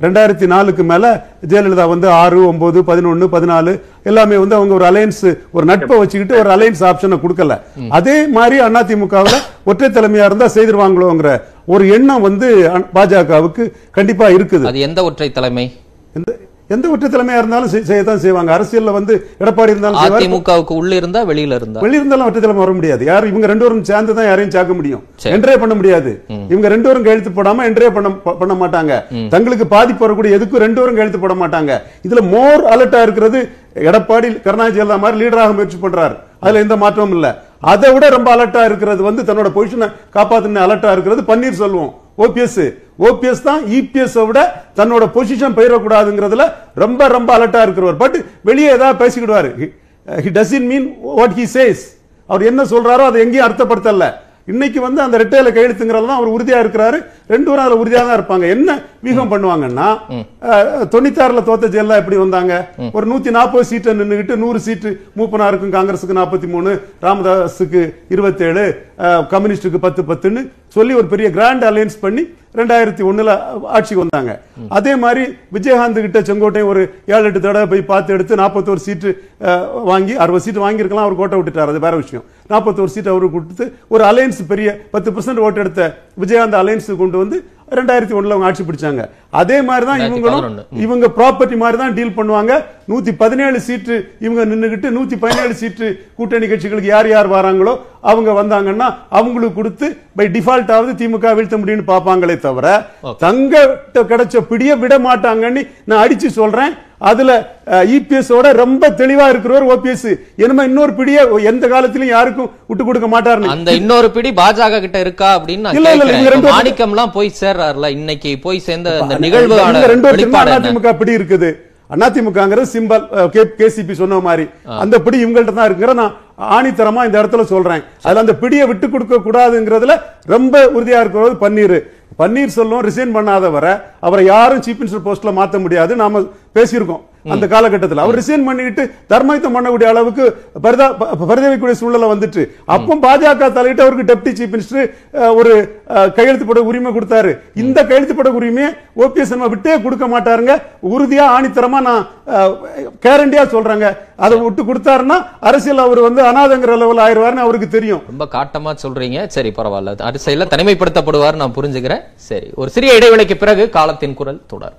ரெண்டாயிரத்தி நாலுக்கு மேல ஜெயலலிதா வந்து ஆறு ஒன்பது பதினொன்னு பதினாலு எல்லாமே வந்து அவங்க ஒரு அலையன்ஸ் ஒரு நட்பை வச்சுக்கிட்டு ஒரு அலையன்ஸ் ஆப்ஷனை கொடுக்கல. அதே மாதிரி அதிமுகவுல ஒற்றை தலைமையா இருந்தா செய்திருவாங்களோங்கிற ஒரு எண்ணம் வந்து பாஜகவுக்கு கண்டிப்பா இருக்குது. அது எந்த ஒற்றை தலைமை? எந்த எந்த ஒற்றை தலைமையா இருந்தாலும் செய்- செய்யத்தான் செய்வாங்க. அரசியல்ல வந்து எடப்பாடி இருந்தாலும். அதிமுகவுக்கு உள்ள இருந்தா வெளியில இருந்தா. வெளிய இருந்தாலும் ஒற்றை தலைமை வர முடியாது. யார் இவங்க ரெண்டு பேரும் சேர்ந்து தான் யாரையும் சேர்க்க முடியும். என்ட்ரே பண்ண முடியாது. இவங்க ரெண்டு பேரும் கையெழுத்து போடாம என்ட்ரே பண்ண பண்ண மாட்டாங்க. தங்களுக்கு பாதிப்பு வரக்கூடிய எதுக்கும் ரெண்டு பேரும் கையெழுத்து போட மாட்டாங்க. இதுல மோர் அலர்ட்டா இருக்கிறது எடப்பாடி கருணாநிதி ஜெயலலிதா மாதிரி லீடராக முயற்சி பண்றாரு. அதுல எந்த மாற்றமும் இல்ல. அதை விட ரொம்ப அலர்ட்டா இருக்கிறது வந்து தன்னோட பொசிஷனை காப்பாத்தின அலர்ட்டா இருக்கிறது பன்னீர்செல்வம் ஓபிஎஸ் ஓபிஎஸ் தான் இபிஎஸ் விட தன்னோட பொசிஷன் போயிடக்கூடாதுங்கிறதுல ரொம்ப ரொம்ப அலர்ட்டா இருக்கிறவர். பட் வெளியே ஏதாவது பேசிக்கிடுவாரு. He doesn't mean what he says அவர் என்ன சொல்றாரோ அதை எங்கேயும் அர்த்தப்படுத்தல. இன்னைக்கு வந்து அந்த ரெட்டையில கையெழுத்துங்கிறதுல தான் அவர் உறுதியா இருக்கிறாரு. ரெண்டு பேரும் அதுல உறுதியா தான் இருப்பாங்க. என்ன வீகம் பண்ணுவாங்கன்னா தொண்ணூத்தாறுல தோத்த ஜெயலலிதா எப்படி வந்தாங்க? ஒரு நூத்தி நாற்பது சீட்டை நின்னுகிட்டு நூறு சீட்டு மூப்பனாருக்கும் காங்கிரஸுக்கு நாற்பத்தி மூணு ராமதாஸுக்கு இருபத்தேழு கம்யூனிஸ்டுக்கு பத்து பத்துன்னு சொல்லி ஒரு பெரிய கிராண்ட் அலையன்ஸ் பண்ணி ரெண்டாயிரத்தி ஒண்ணுல ஆட்சிக்கு வந்தாங்க. அதே மாதிரி விஜயகாந்த் கிட்ட செங்கோட்டையன் ஒரு ஏழு எட்டு தடவை போய் பார்த்து எடுத்து நாற்பத்தோரு சீட்டு வாங்கி அறுபது சீட்டு வாங்கியிருக்கலாம் அவர் கோட்டை விட்டுட்டார். அது வேற விஷயம். நாற்பத்தோரு சீட் அவருக்கு கொடுத்து ஒரு அலையன்ஸ் பெரிய பத்து பர்சன்ட் ஓட்டு எடுத்த விஜயகாந்த் அலையன்ஸ் கொண்டு வந்து ரெண்டாயிரத்தி ஒண்ணுல அவங்க ஆட்சி பிடிச்சாங்க. அதே மாதிரி தான் இவங்களும் 2011. இவங்க ப்ராப்பர்ட்டி மாதிரி தான் டீல் பண்ணுவாங்க. நூத்தி பதினேழு சீட்டு இவங்க நின்னுகிட்டு நூத்தி பதினேழு சீட்டு கூட்டணி கட்சிகளுக்கு யார் யார் வராங்களோ அவங்க வந்தாங்கன்னா அவங்களுக்கு கொடுத்து பை டிஃபால்ட் ஆவது திமுக வீழ்த்த முடியும்னு பார்ப்பாங்களே தவிர தங்க கிடைச்ச பிடிய விட மாட்டாங்கன்னு நான் அடிச்சு சொல்றேன். அதுல இபிஎஸ் ஓட ரொம்ப தெளிவா இருக்கிறவர் ஓபிஎஸ் என்னமா இன்னொரு பிடிய எந்த காலத்திலும் யாருக்கும் விட்டு கொடுக்க மாட்டாருன்னு. அந்த இன்னொரு பிடி பாஜக கிட்ட இருக்கா அப்படின்னு இல்ல, இல்ல, பேரும் மாணிக்கம்லாம் போய் சேர்றாருல இன்னைக்கு போய் சேர்ந்த நிகழ்வான ரெண்டு? அதிமுக பிடி இருக்குது. அதிமுகங்கிறது சிம்பல் கேசிபி சொன்ன மாதிரி. அந்த பிடி இவங்கள்ட்ட தான் இருக்குங்கிற நான் ஆணித்தரமா இந்த இடத்துல சொல்றேன். அதுல அந்த பிடியை விட்டு கொடுக்க கூடாதுங்கிறதுல ரொம்ப உறுதியா இருக்கிறது பன்னீர். பன்னீர் செல்வம் ரிசைன் பண்ணாத வரை அவரை யாரும் சீஃப் மினிஸ்டர் போஸ்ட்ல மாத்த முடியாது. நாம பேசியிருக்கோம். அந்த காலகட்டத்தில். அவர் ரிசைன் பண்ணிட்டு தர்மயத்தம் பண்ணக்கூடிய அளவுக்கு பரிதா பரிதவிக்கூடிய சூழ்நிலை வந்துட்டு. அப்போ பாஜக தலையிட்டு அவருக்கு டெப்டி சீஃப் மினிஸ்டர் ஒரு அஹ், கையெழுத்து போட உரிமை கொடுத்தாரு. இந்த கையெழுத்து போட உரிமையை ஓபிஎஸ் நம்ம விட்டே கொடுக்க மாட்டாருங்க. உறுதியா ஆணித்தரமா நான் கேரண்டியா சொல்றேங்க. அதை விட்டு கொடுத்தாருன்னா அரசியல் அவர் வந்து அனாதங்கிற லெவல் ஆயிருவாருன்னு அவருக்கு தெரியும். ரொம்ப காட்டமா சொல்றீங்க. சரி பரவாயில்ல. அரசியல் தனிமைப்படுத்தப்படுவார் நான் புரிஞ்சுக்கிறேன். சரி ஒரு சிறிய இடைவெளிக்கு பிறகு காலத்தின் குரல் தொடர்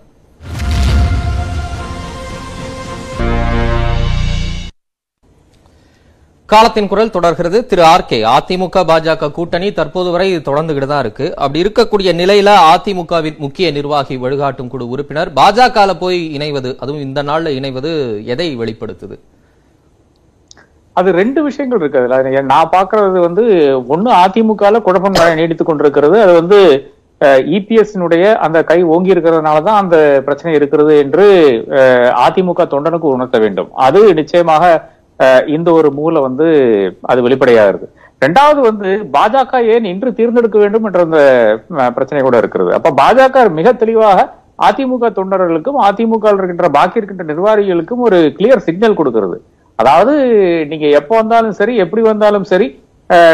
காலத்தின் குரல் தொடர்கிறது. திரு ஆர் கே. அதிமுக பாஜக கூட்டணி தற்போது வரை இது தொடர்ந்துகிட்டு தான் இருக்கு. அப்படி இருக்கக்கூடிய நிலையில அதிமுகவின் முக்கிய நிர்வாகி வழிகாட்டும் குழு உறுப்பினர் பாஜக போய் இணைவது அதுவும் இந்த நாள்ல இணைவது எதை வெளிப்படுத்துது? அது ரெண்டு விஷயங்கள் இருக்கு அதுல. நான் பாக்குறது வந்து ஒண்ணு அதிமுக குழப்பம் நீடித்துக் கொண்டிருக்கிறது. அது வந்து இபிஎஸ்னுடைய அந்த கை ஓங்கி இருக்கிறதுனால தான் அந்த பிரச்சனை இருக்கிறது என்று அஹ், அதிமுக தொண்டனுக்கு உணர்த்த வேண்டும். அது நிச்சயமாக இந்த ஒரு மூலை வந்து அது வெளிப்படையாகிறது. ரெண்டாவது வந்து பாஜக ஏன் இன்று தேர்ந்தெடுக்க வேண்டும் என்ற அந்த பிரச்சனை கூட இருக்கிறது. அப்ப பாஜக மிக தெளிவாக அதிமுக தொண்டர்களுக்கும் அதிமுக இருக்கின்ற பாக்கி இருக்கின்ற நிர்வாகிகளுக்கும் ஒரு கிளியர் சிக்னல் கொடுக்கிறது. அதாவது நீங்க எப்போ வந்தாலும் சரி எப்படி வந்தாலும் சரி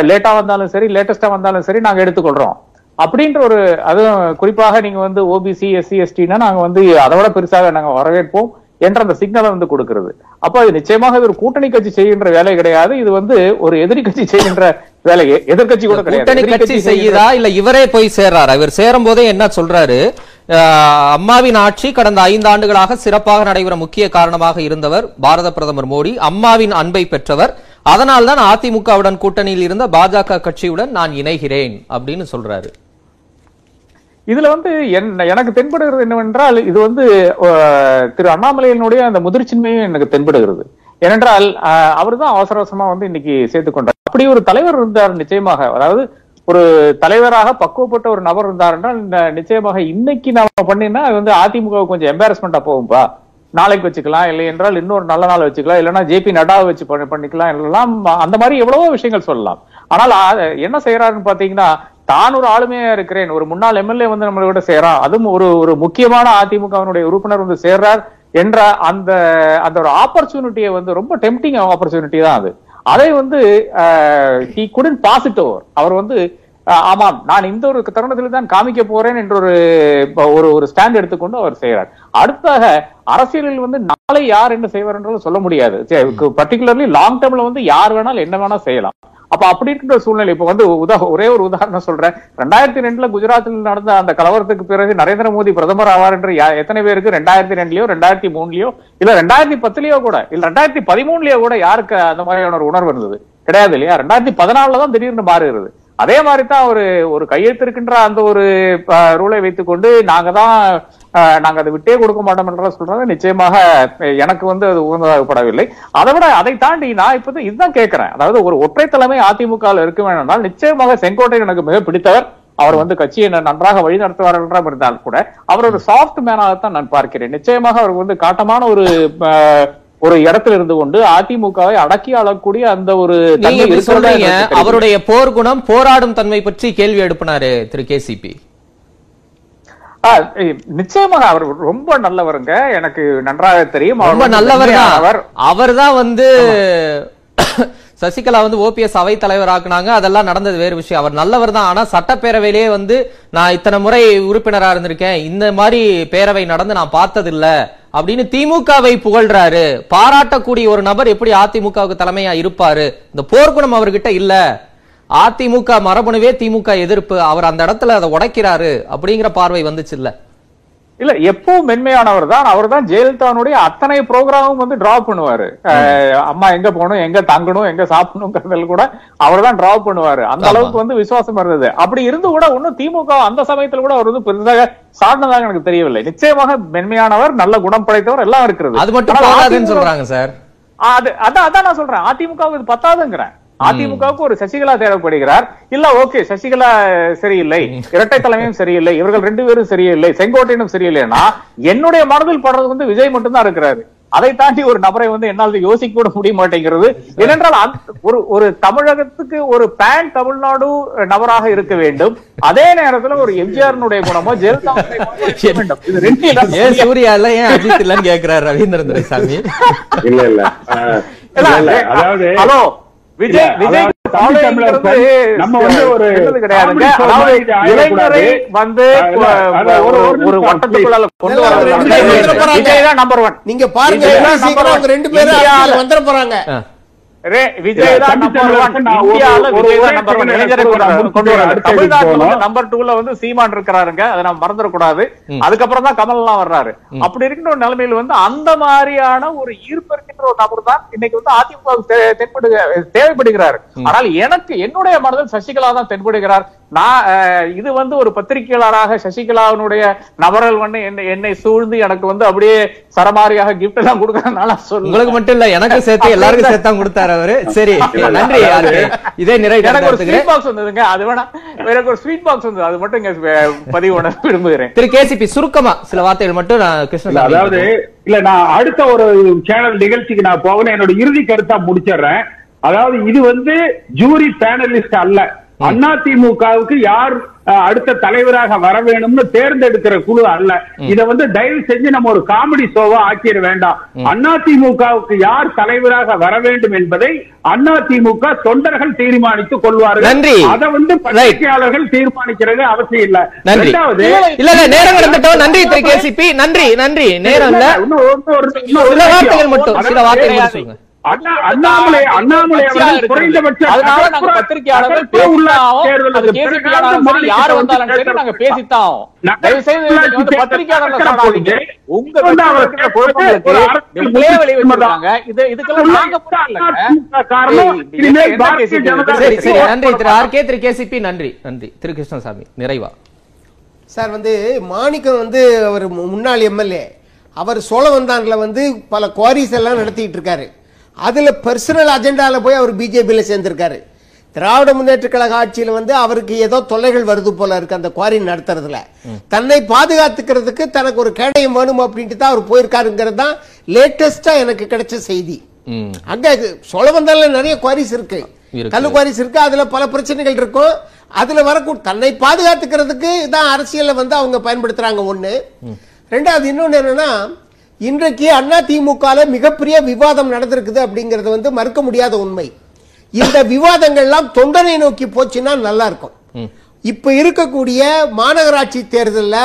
லேட்டா வந்தாலும் சரி லேட்டஸ்டா வந்தாலும் சரி நாங்க எடுத்துக்கொள்றோம். அப்படின்ற ஒரு அதுவும் குறிப்பாக நீங்க வந்து ஓபிசி எஸ்சி எஸ்டினா நாங்க வந்து அதை விட பெருசாக நாங்க வரவேற்போம். என்ற அந்த சிக்னலை வந்து கொடுக்கிறது. அப்ப அது நிச்சயமாக இது ஒரு கூட்டணி கட்சி செய்கின்ற வேலை கிடையாது. இது வந்து ஒரு எதிரி கட்சி செய்கின்ற வேலை. எதிர்கட்சி கூட கிடையாது. கட்சி செய்யுதா? இல்ல இவரே போய் சேர்றாரு? இவர் சேரும் போதே என்ன சொல்றாரு? அம்மாவின் ஆட்சி கடந்த ஐந்து ஆண்டுகளாக சிறப்பாக நடைபெற முக்கிய காரணமாக இருந்தவர் பாரத பிரதமர் மோடி. அம்மாவின் அன்பை பெற்றவர். அதனால்தான் அதிமுகவுடன் கூட்டணியில் இருந்த பாஜக கட்சியுடன் நான் இணைகிறேன் அப்படின்னு சொல்றாரு. இதுல வந்து என்ன- எனக்கு தென்படுகிறது என்னவென்றால் இது வந்து திரு அண்ணாமலையினுடைய அந்த முதிர்ச்சின்மையும் எனக்கு தென்படுகிறது. ஏனென்றால் அவர் தான் அவசர அவசரமா வந்து இன்னைக்கு சேர்த்து கொண்டார். அப்படி ஒரு தலைவர் இருந்தார் நிச்சயமாக. அதாவது ஒரு தலைவராக பக்குவப்பட்ட ஒரு நபர் இருந்தார் என்றால் நிச்சயமாக இன்னைக்கு நாம பண்ணினா அது வந்து அதிமுக கொஞ்சம் எம்பாரஸ்மெண்டா போகும்பா. நாளைக்கு வச்சுக்கலாம் இல்லை என்றால் இன்னொரு நல்ல நாள் வச்சுக்கலாம் இல்லைன்னா ஜேபி நட்டாவை வச்சு பண்ணிக்கலாம் எல்லாம் அந்த மாதிரி எவ்வளவோ விஷயங்கள் சொல்லலாம். ஆனால் என்ன செய்யறாருன்னு பாத்தீங்கன்னா தான் ஒரு ஆளுமையா இருக்கிறேன். ஒரு முன்னாள் எம்எல்ஏ வந்து நம்மளோட சேரான் அதுவும் ஒரு ஒரு முக்கியமான அதிமுகவினுடைய உறுப்பினர் வந்து சேர்றார் என்ற அந்த அந்த ஒரு ஆப்பர்ச்சுனிட்டியை வந்து ரொம்ப டெம்டிங் ஆப்பர்ச்சுனிட்டி தான் அது. அதை வந்து he couldn't pass it over அவர் வந்து ஆமாம். நான் இந்த ஒரு தருணத்தில் தான் காமிக்க போறேன் என்ற ஒரு ஒரு ஒரு ஸ்டாண்ட் எடுத்துக்கொண்டு அவர் செய்கிறார் அடுத்தாக அரசியலில் வந்து நாளை யார் என்ன செய்வார் என்றாலும் சொல்ல முடியாது. பர்டிகுலர்லி லாங் டேர்ம்ல வந்து யார் வேணாலும் என்ன வேணா செய்யலாம். அப்ப அப்படி இருக்கின்ற சூழ்நிலை இப்ப வந்து உதா ஒரே ஒரு உதாரணம் சொல்றேன். ரெண்டாயிரத்தி ரெண்டுல குஜராத்தில் நடந்த அந்த கலவரத்துக்கு பிறகு நரேந்திர மோடி பிரதமர் ஆவார் என்று யா- எத்தனை பேருக்கு? ரெண்டாயிரத்தி ரெண்டுலயோ ரெண்டாயிரத்தி மூணுலயோ இல்ல ரெண்டாயிரத்தி பத்துலயோ கூட இல்ல ரெண்டாயிரத்தி பதிமூணுலயோ கூட யாருக்கு அந்த மாதிரியான ஒரு உணர்வு இருந்தது? கிடையாது இல்லையா? ரெண்டாயிரத்தி பதினாலுல தான் திடீர்னு மாறுகிறது. அதே மாதிரி தான் ஒரு ஒரு கையெழுத்திருக்கின்ற அந்த ஒரு ரூலை வைத்துக்கொண்டு நாங்க தான் நாங்க அதை விட்டே கொடுக்க மாட்டோம் என்ற சொல்றது நிச்சயமாக எனக்கு வந்து அது உகந்ததாகப்படவில்லை. அதை விட அதை தாண்டி நான் இப்ப வந்து இதுதான் கேட்கிறேன். அதாவது ஒரு ஒற்றை தலைமை அதிமுக இருக்க வேணும்னால் நிச்சயமாக செங்கோட்டை எனக்கு மிக பிடித்தவர். அவர் வந்து கட்சியை நன்றாக வழி நடத்துவார் என்றால் இருந்தால் கூட அவர் ஒரு சாஃப்ட் மேனாகத்தான் நான் பார்க்கிறேன். நிச்சயமாக அவர் வந்து காட்டமான ஒரு ஒரு இடத்துல இருந்து கொண்டு அதிமுகவை அடக்கி ஆளக்கூடிய அந்த ஒரு சொல்றீங்க. அவருடைய போர் குணம் போராடும் தன்மை பற்றி கேள்வி எழுப்பினாரு திரு கேசிபி. நிச்சயமாக அவர் ரொம்ப நல்லவருங்க. எனக்கு நன்றாக தெரியும். அவர் ரொம்ப நல்லவர் மென்மையானவர். அவர் தான் வந்து சசிகலா வந்து ஓபிஎஸ் அவை தலைவர் ஆக்குனாங்க அதெல்லாம் நடந்தது வேறு விஷயம். அவர் நல்லவர் தான். ஆனா சட்டப்பேரவையிலே வந்து நான் இத்தனை முறை உறுப்பினரா இருந்திருக்கேன். இந்த மாதிரி பேரவை நடந்து நான் பார்த்ததில்ல அப்படின்னு திமுகவை புகழ்றாரு. பாராட்டக்கூடிய ஒரு நபர் எப்படி அதிமுகவுக்கு தலைமையா இருப்பாரு? இந்த போர்க்குணம் அவர்கிட்ட இல்ல. அதிமுக மரபணுவே திமுக எதிர்ப்பு. அவர் அந்த இடத்துல அதை உடைக்கிறாரு அப்படிங்கிற பார்வை வந்துச்சு இல்லை. இல்ல எப்பவும் மென்மையானவர் தான். அவர் தான் ஜெயலலிதாவுடைய அத்தனை ப்ரோக்ராமும் வந்து டிராப் பண்ணுவாரு. அம்மா எங்க போகணும் எங்க தங்கணும் எங்க சாப்பிடணுங்கிறதுல கூட அவர் தான் டிராப் பண்ணுவாரு. அந்த. அளவுக்கு வந்து விசுவாசம் இருந்தது. அப்படி இருந்து கூட ஒன்னும் திமுக அந்த சமயத்துல கூட அவர் வந்து பெரிதாக சாடினதாக எனக்கு தெரியவில்லை. நிச்சயமாக மென்மையானவர் நல்ல குணம் படைத்தவர் எல்லாம் இருக்கிறது. அது மட்டும் அதிமுக சொல்றாங்க சார். அது அதான் அதான் நான் சொல்றேன். அதிமுகவுக்கு இது பத்தாதுங்கிறேன். அதிமுகவுக்கு ஒரு சசிகலா தேவைப்படுகிறார். இல்ல ஓகே சசிகலா சரியில்லை. இரட்டை தலைமையும் சரியில்லை. இவர்கள் ரெண்டு பேரும் சரியில்லை. செங்கோட்டையனும் சரியில்லைன்னா என்னுடைய மனதில் படுறது வந்து விஜய் மட்டும்தான் இருக்கிறாரு. அதை தாண்டி ஒரு நபரை வந்து என்னால் யோசிக்க கூட முடிய மாட்டேங்கிறது. ஏனென்றால் ஒரு ஒரு தமிழகத்துக்கு ஒரு பேன் தமிழ்நாடு நபராக இருக்க வேண்டும். அதே நேரத்துல ஒரு எம்ஜிஆர் குணமோ ஜெயலலிதா சூர்யா இல்ல? ஏன் அஜித் இல்லன்னு கேக்குறாரு ரவீந்திரன் துரைசாமி? இல்ல இல்ல. ஆஹ், இல்ல, இல்ல, இல்ல, அதாவது ஹலோ. விஜய் விஜய் நம்ம வந்து ஒரு கிடையாதுங்க அதாவது. இளைஞரை வந்து ஒரு வட்டத்துக்குள்ள கொண்டு வர. விஜய் தான் நம்பர் ஒன் நீங்க பாருங்க ரெண்டு பேரும் வந்துட போறாங்க. விஜய் தான் நம்பர் ஒன் இந்தியால தான் நம்பர் ஒன் இளைஞரை கொண்டு தமிழ்நாட்டுல வந்து. நம்பர் டூல வந்து சீமான் இருக்கிறாருங்க. அதை நம்ம மறந்துடக்கூடாது. அதுக்கப்புறம் தான் கமல் எல்லாம் வர்றாரு. அப்படி இருக்கிற ஒரு நிலைமையில வந்து அந்த மாதிரியான ஒரு ஈர்ப்பு இருக்கின்ற ஒரு நபர் தான் இன்னைக்கு வந்து அதிமுக தென்படு தேவைப்படுகிறார். ஆனால் எனக்கு என்னுடைய மனதில் சசிகலா தான் தென்படுகிறார். நான் இது வந்து ஒரு பத்திரிகையாளராக சசிகலாவினுடைய நபர்கள் வந்து என்னை என்னை சூழ்ந்து எனக்கு வந்து அப்படியே சரமாரியாக கிஃப்ட் எல்லாம் கொடுக்கறதுனால சொல்ல உங்களுக்கு மட்டும் இல்ல எனக்கு சேர்த்து எல்லாருக்கும் சேர்த்து தான் கொடுத்தாரு அவரு. சரி நன்றி யாருக்கு? இதே நிறைவு எனக்கு ஒரு ஸ்வீட் பாக்ஸ் வந்ததுங்க அது வேணா எனக்கு ஒரு ஸ்வீட் பாக்ஸ் வந்தது அது மட்டும் பதிவு பண்ண விரும்புகிறேன். திரு கேசிபி சுருக்கமா சில வார்த்தைகள் மட்டும் நான் கிருஷ்ணன் அதாவது இல்ல நான் அடுத்த ஒரு சேனல் நிகழ்ச்சிக்கு நான் போகணும் என்னோட இறுதி கருத்தா முடிச்சிடுறேன். அதாவது இது வந்து ஜூரி பேனலிஸ்ட் அல்ல. அதிமுகவுக்கு யார் அடுத்த தலைவராக வர வேணும்னு தேர்ந்தெடுக்கிற குழு அல்ல. இத வந்து தயவு செஞ்சு நம்ம ஒரு காமெடி ஷோவா ஆக்கிட வேண்டாம். அதிமுகவுக்கு யார் தலைவராக வர வேண்டும் என்பதை அதிமுக தொண்டர்கள் தீர்மானித்துக் கொள்வார்கள். நன்றி. அதை வந்து. பத்திரிகையாளர்கள் தீர்மானிக்கிறது அவசியம் இல்ல. நன்றி. இரண்டாவது இல்ல இல்ல நேரம் கடந்துட்டோம் நன்றி திரு கேசிபி நன்றி நன்றி. நேரம் இல்ல. இன்னும் ஒரு- சில. வார்த்தைகள் மட்டும் சில வார்த்தைகள் சொல்லுங்க. அண்ணாமலை அவர்கள் குறைந்தபட்ச அதனால நாங்க பத்திரிகையாளர்கள் யார் வந்தாலும் சரி நாங்க பேசித்தான் தயவு செய்து பத்திரிகையாளர்களை உங்க. இது இதுக்கெல்லாம் நாங்க சரி? சரி நன்றி Thiru R K Thiru KCP நன்றி நன்றி. திரு கிருஷ்ணசாமி நிறைவா? சார் வந்து மாணிக்கம் வந்து அவர் முன்னாள் எம்எல்ஏ. அவர் சோழவந்தான்ல வந்து பல குவாரிஸ் எல்லாம் நடத்திட்டு இருக்காரு. அதுல பர்சனல் அஜெண்டால போய் அவர் பிஜேபியில சேர்ந்திருக்காரு. திராவிட முன்னேற்ற கழக ஆட்சியில் வந்து அவருக்கு ஏதோ தொல்லைகள் வருது போல இருக்கு அந்த குவாரி நடத்துறதுல. தன்னை பாதுகாத்துக்கிறதுக்கு தனக்கு ஒரு கேடயம் வேணும் அப்படின்ட்டு தான் அவர் போயிருக்காருங்கிறது தான் லேட்டஸ்டா எனக்கு கிடைச்ச செய்தி. அங்க சோழவந்தான்ல நிறைய குவாரிஸ் இருக்கு. இருக்கு. கல்லு குவாரிஸ் இருக்கு. அதுல பல பிரச்சனைகள் இருக்கும். அதுல வரக்கூடிய தன்னை பாதுகாத்துக்கிறதுக்கு தான் அரசியலை வந்து அவங்க பயன்படுத்துறாங்க ஒண்ணு. ரெண்டாவது இன்னொன்னு என்னன்னா இன்றைக்கு அண்ணா திமுகல மிகப்பெரிய விவாதம் நடந்திருக்குது அப்படிங்கறது வந்து மறுக்க முடியாத உண்மை. இந்த விவாதங்கள்லாம் தொண்டனை நோக்கி போச்சுன்னா நல்லா இருக்கும் இப்ப இருக்கக்கூடிய மாநகராட்சி தேர்தல்ல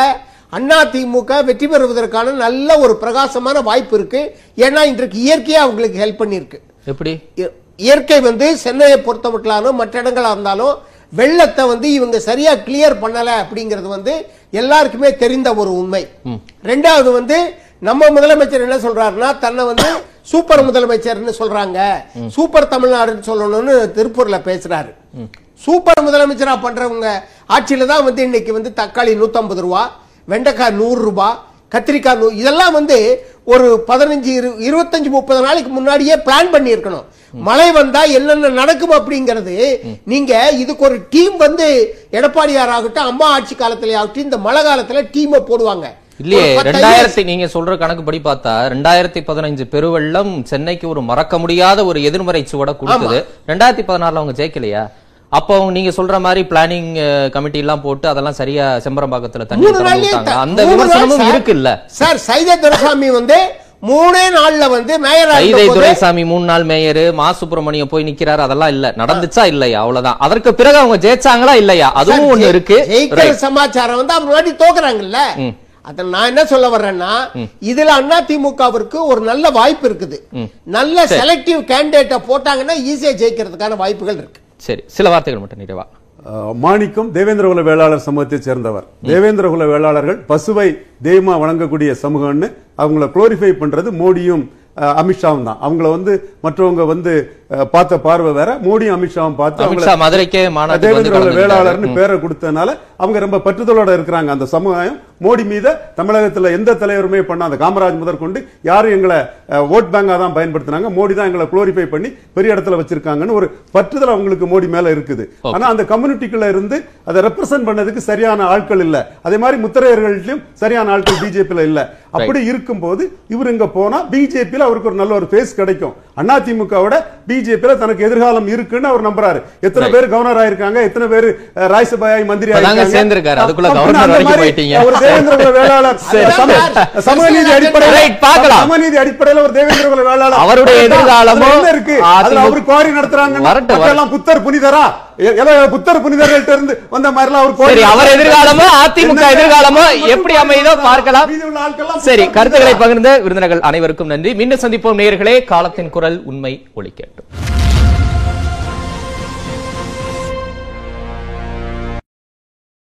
அண்ணா திமுக வெற்றி பெறுவதற்கான நல்ல ஒரு பிரகாசமான வாய்ப்பு இருக்கு. ஏன்னா இன்றைக்கு இயற்கையா அவங்களுக்கு ஹெல்ப் பண்ணிருக்கு எப்படி? இயற்கை வந்து சென்னையை பொறுத்த மட்டும் மற்ற இடங்களா இருந்தாலும் வெள்ளத்தை வந்து இவங்க சரியா கிளியர் பண்ணல அப்படிங்கிறது வந்து எல்லாருக்குமே தெரிந்த ஒரு உண்மை. ரெண்டாவது வந்து நம்ம முதலமைச்சர் என்ன சொல்றாருன்னா தன்னை வந்து சூப்பர் முதலமைச்சர்னு சொல்றாங்க. சூப்பர் தமிழ்நாடுன்னு சொல்லணும்னு திருப்பூர்ல பேசுறாரு. சூப்பர் முதலமைச்சரா பண்றவங்க ஆட்சியில தான் வந்து இன்னைக்கு வந்து தக்காளி 150 ரூபா வெண்டைக்காய் நூறு ரூபாய் கத்திரிக்காய் நூ இதெல்லாம் வந்து ஒரு பதினஞ்சு இரு இருபத்தஞ்சு முப்பது நாளைக்கு முன்னாடியே பிளான் பண்ணியிருக்கணும். மழை வந்தா என்னென்ன நடக்கும் அப்படிங்கிறது நீங்க இதுக்கு ஒரு டீம் வந்து எடப்பாடியார் ஆகட்டும் அம்மா ஆட்சி காலத்துல ஆகட்டும் இந்த மழை காலத்துல டீமை போடுவாங்க. இல்லையே ரெண்டாயிரத்தி நீங்க சொல்ற கணக்குப்படி பார்த்தா ரெண்டாயிரத்தி பதினஞ்சு பெருவெள்ளம் சென்னைக்கு ஒரு மறக்க முடியாத ஒரு எதிர்மறை சுவட கொடுத்தது. ரெண்டாயிரத்தி பதினாறுல அவங்க ஜெயிக்கலையா? அப்போ அவங்க நீங்க சொல்ற மாதிரி பிளானிங் கமிட்டி எல்லாம் போட்டு அதெல்லாம் சரியா செம்பரம்பாக்கத்துல தண்ணி அந்த விமர்சனமும் சார். இருக்குல்ல. சார் சைதை துரைசாமி வந்து மூணே நாள்ல வந்து மேயர் கைதை துரைசாமி மூணு நாள் மேயர் மா. சுப்பிரமணியம் போய் நிக்கிறாரு அதெல்லாம் இல்ல. நடந்துச்சா இல்லையா? அவ்வளவுதான். அதற்கு பிறகு அவங்க ஜெயிச்சாங்களா இல்லையா? அதுவும் ஒண்ணு இருக்கு. சமாச்சாரம் வந்து அவங்க முன்னாடி தோக்குறாங்கல்ல. அத நான் என்ன சொல்ல வர்றேன்னா இதுல அண்ணா திமுகவிற்கு ஒரு நல்ல வாய்ப்பு இருக்குது. நல்ல செலக்டிவ் கேண்டிடேட்டை போட்டாங்கன்னா ஈஸியா ஜெயிக்கிறதுக்கான வாய்ப்புகள் இருக்கு. சரி சில வார்த்தைகள் மட்டும் நிறைவா மாணிக்கம் தேவேந்திரகுல வேளாளர் சமூகத்தைச் சேர்ந்தவர். தேவேந்திரகுல வேளாளர்கள் பசுவை தெய்வமா வணங்கக்கூடிய சமூகம்னு அவங்கள குளோரிஃபை பண்றது மோடியும் அஹ், அமித்ஷாவும் தான். அவங்கள வந்து மற்றவங்க வந்து பார்த்த பார்வை வேற மோடியும் அமித்ஷாவும் பார்த்து அவங்கள அமித்ஷா மதுரைக்கே மாநாட்டுக்கு வந்து தேவேந்திர கலந்துக்கிட்டாரு. வேளாளர்னு பேரை கொடுத்ததுனால அவங்க ரொம்ப பற்றுதலோட இருக்கிறாங்க. அந்த சமுதாயம் மோடி மீத தமிழகத்துல எந்த தலைவருமே பண்ணாத காமராஜ் முதற்கொண்டு யாரும் எங்களை ஓட் பேங்கா தான் பயன்படுத்தினாங்க மோடி தான் எங்களை குளோரிஃபை பண்ணி பெரிய இடத்துல வச்சிருக்காங்கன்னு ஒரு பற்றுதல் அவங்களுக்கு மோடி மேல இருக்குது. ஆனா அந்த கம்யூனிட்டிக்குள்ள இருந்து அதை ரெப்ரசென்ட் பண்ணதுக்கு சரியான ஆட்கள் இல்ல. அதே மாதிரி முத்திரையர்கள்லயும் சரியான ஆட்கள் பிஜேபியில இல்ல. அப்படி இருக்கும்போது இவர் இங்க போனா பிஜேபியில அவருக்கு ஒரு நல்ல ஒரு ஃபேஸ் கிடைக்கும். அதிமுகவோட பிஜேபியில தனக்கு எதிர்காலம் இருக்குன்னு அவர் நம்புறாரு. எத்தனை. பேர் கவர்னர் ஆயிருக்காங்க எத்தனை பேர் அஹ், ராஜ்யசபாய் மந்திரி ஆயிருக்காங்க. தேவேந்திரகுல வேளாளர். சரி. சம- சமூக நீதி அடிப்படையில் Right, பார்க்கலாம். சமநீதி அடிப்படையில் ஒரு தேவேந்திரகுல வேளாளர். அவருடைய அதுல எதிர்காலமோ என்ன இருக்கு? அதுல அதிமுக அவர் குவாரி நடத்துறாங்க வரட்டும், மக்கள் புத்தர் புனிதரா? எ- ஏதோ புத்தர் புனிதர்கள்ட்ட இருந்து வந்த மாதிரி எல்லாம் அவர் சரி அவர். எதிர்காலமோ அதிமுக எதிர்காலமோ எப்படி அமைதோ பார்க்கலாம். சரி கருத்துக்களை? பகிர்ந்த விருந்தினர்கள் அனைவருக்கும் நன்றி. மீண்டும் சந்திப்போம் நேயர்களே. காலத்தின் குரல் உண்மை ஒலிக்கட்டும்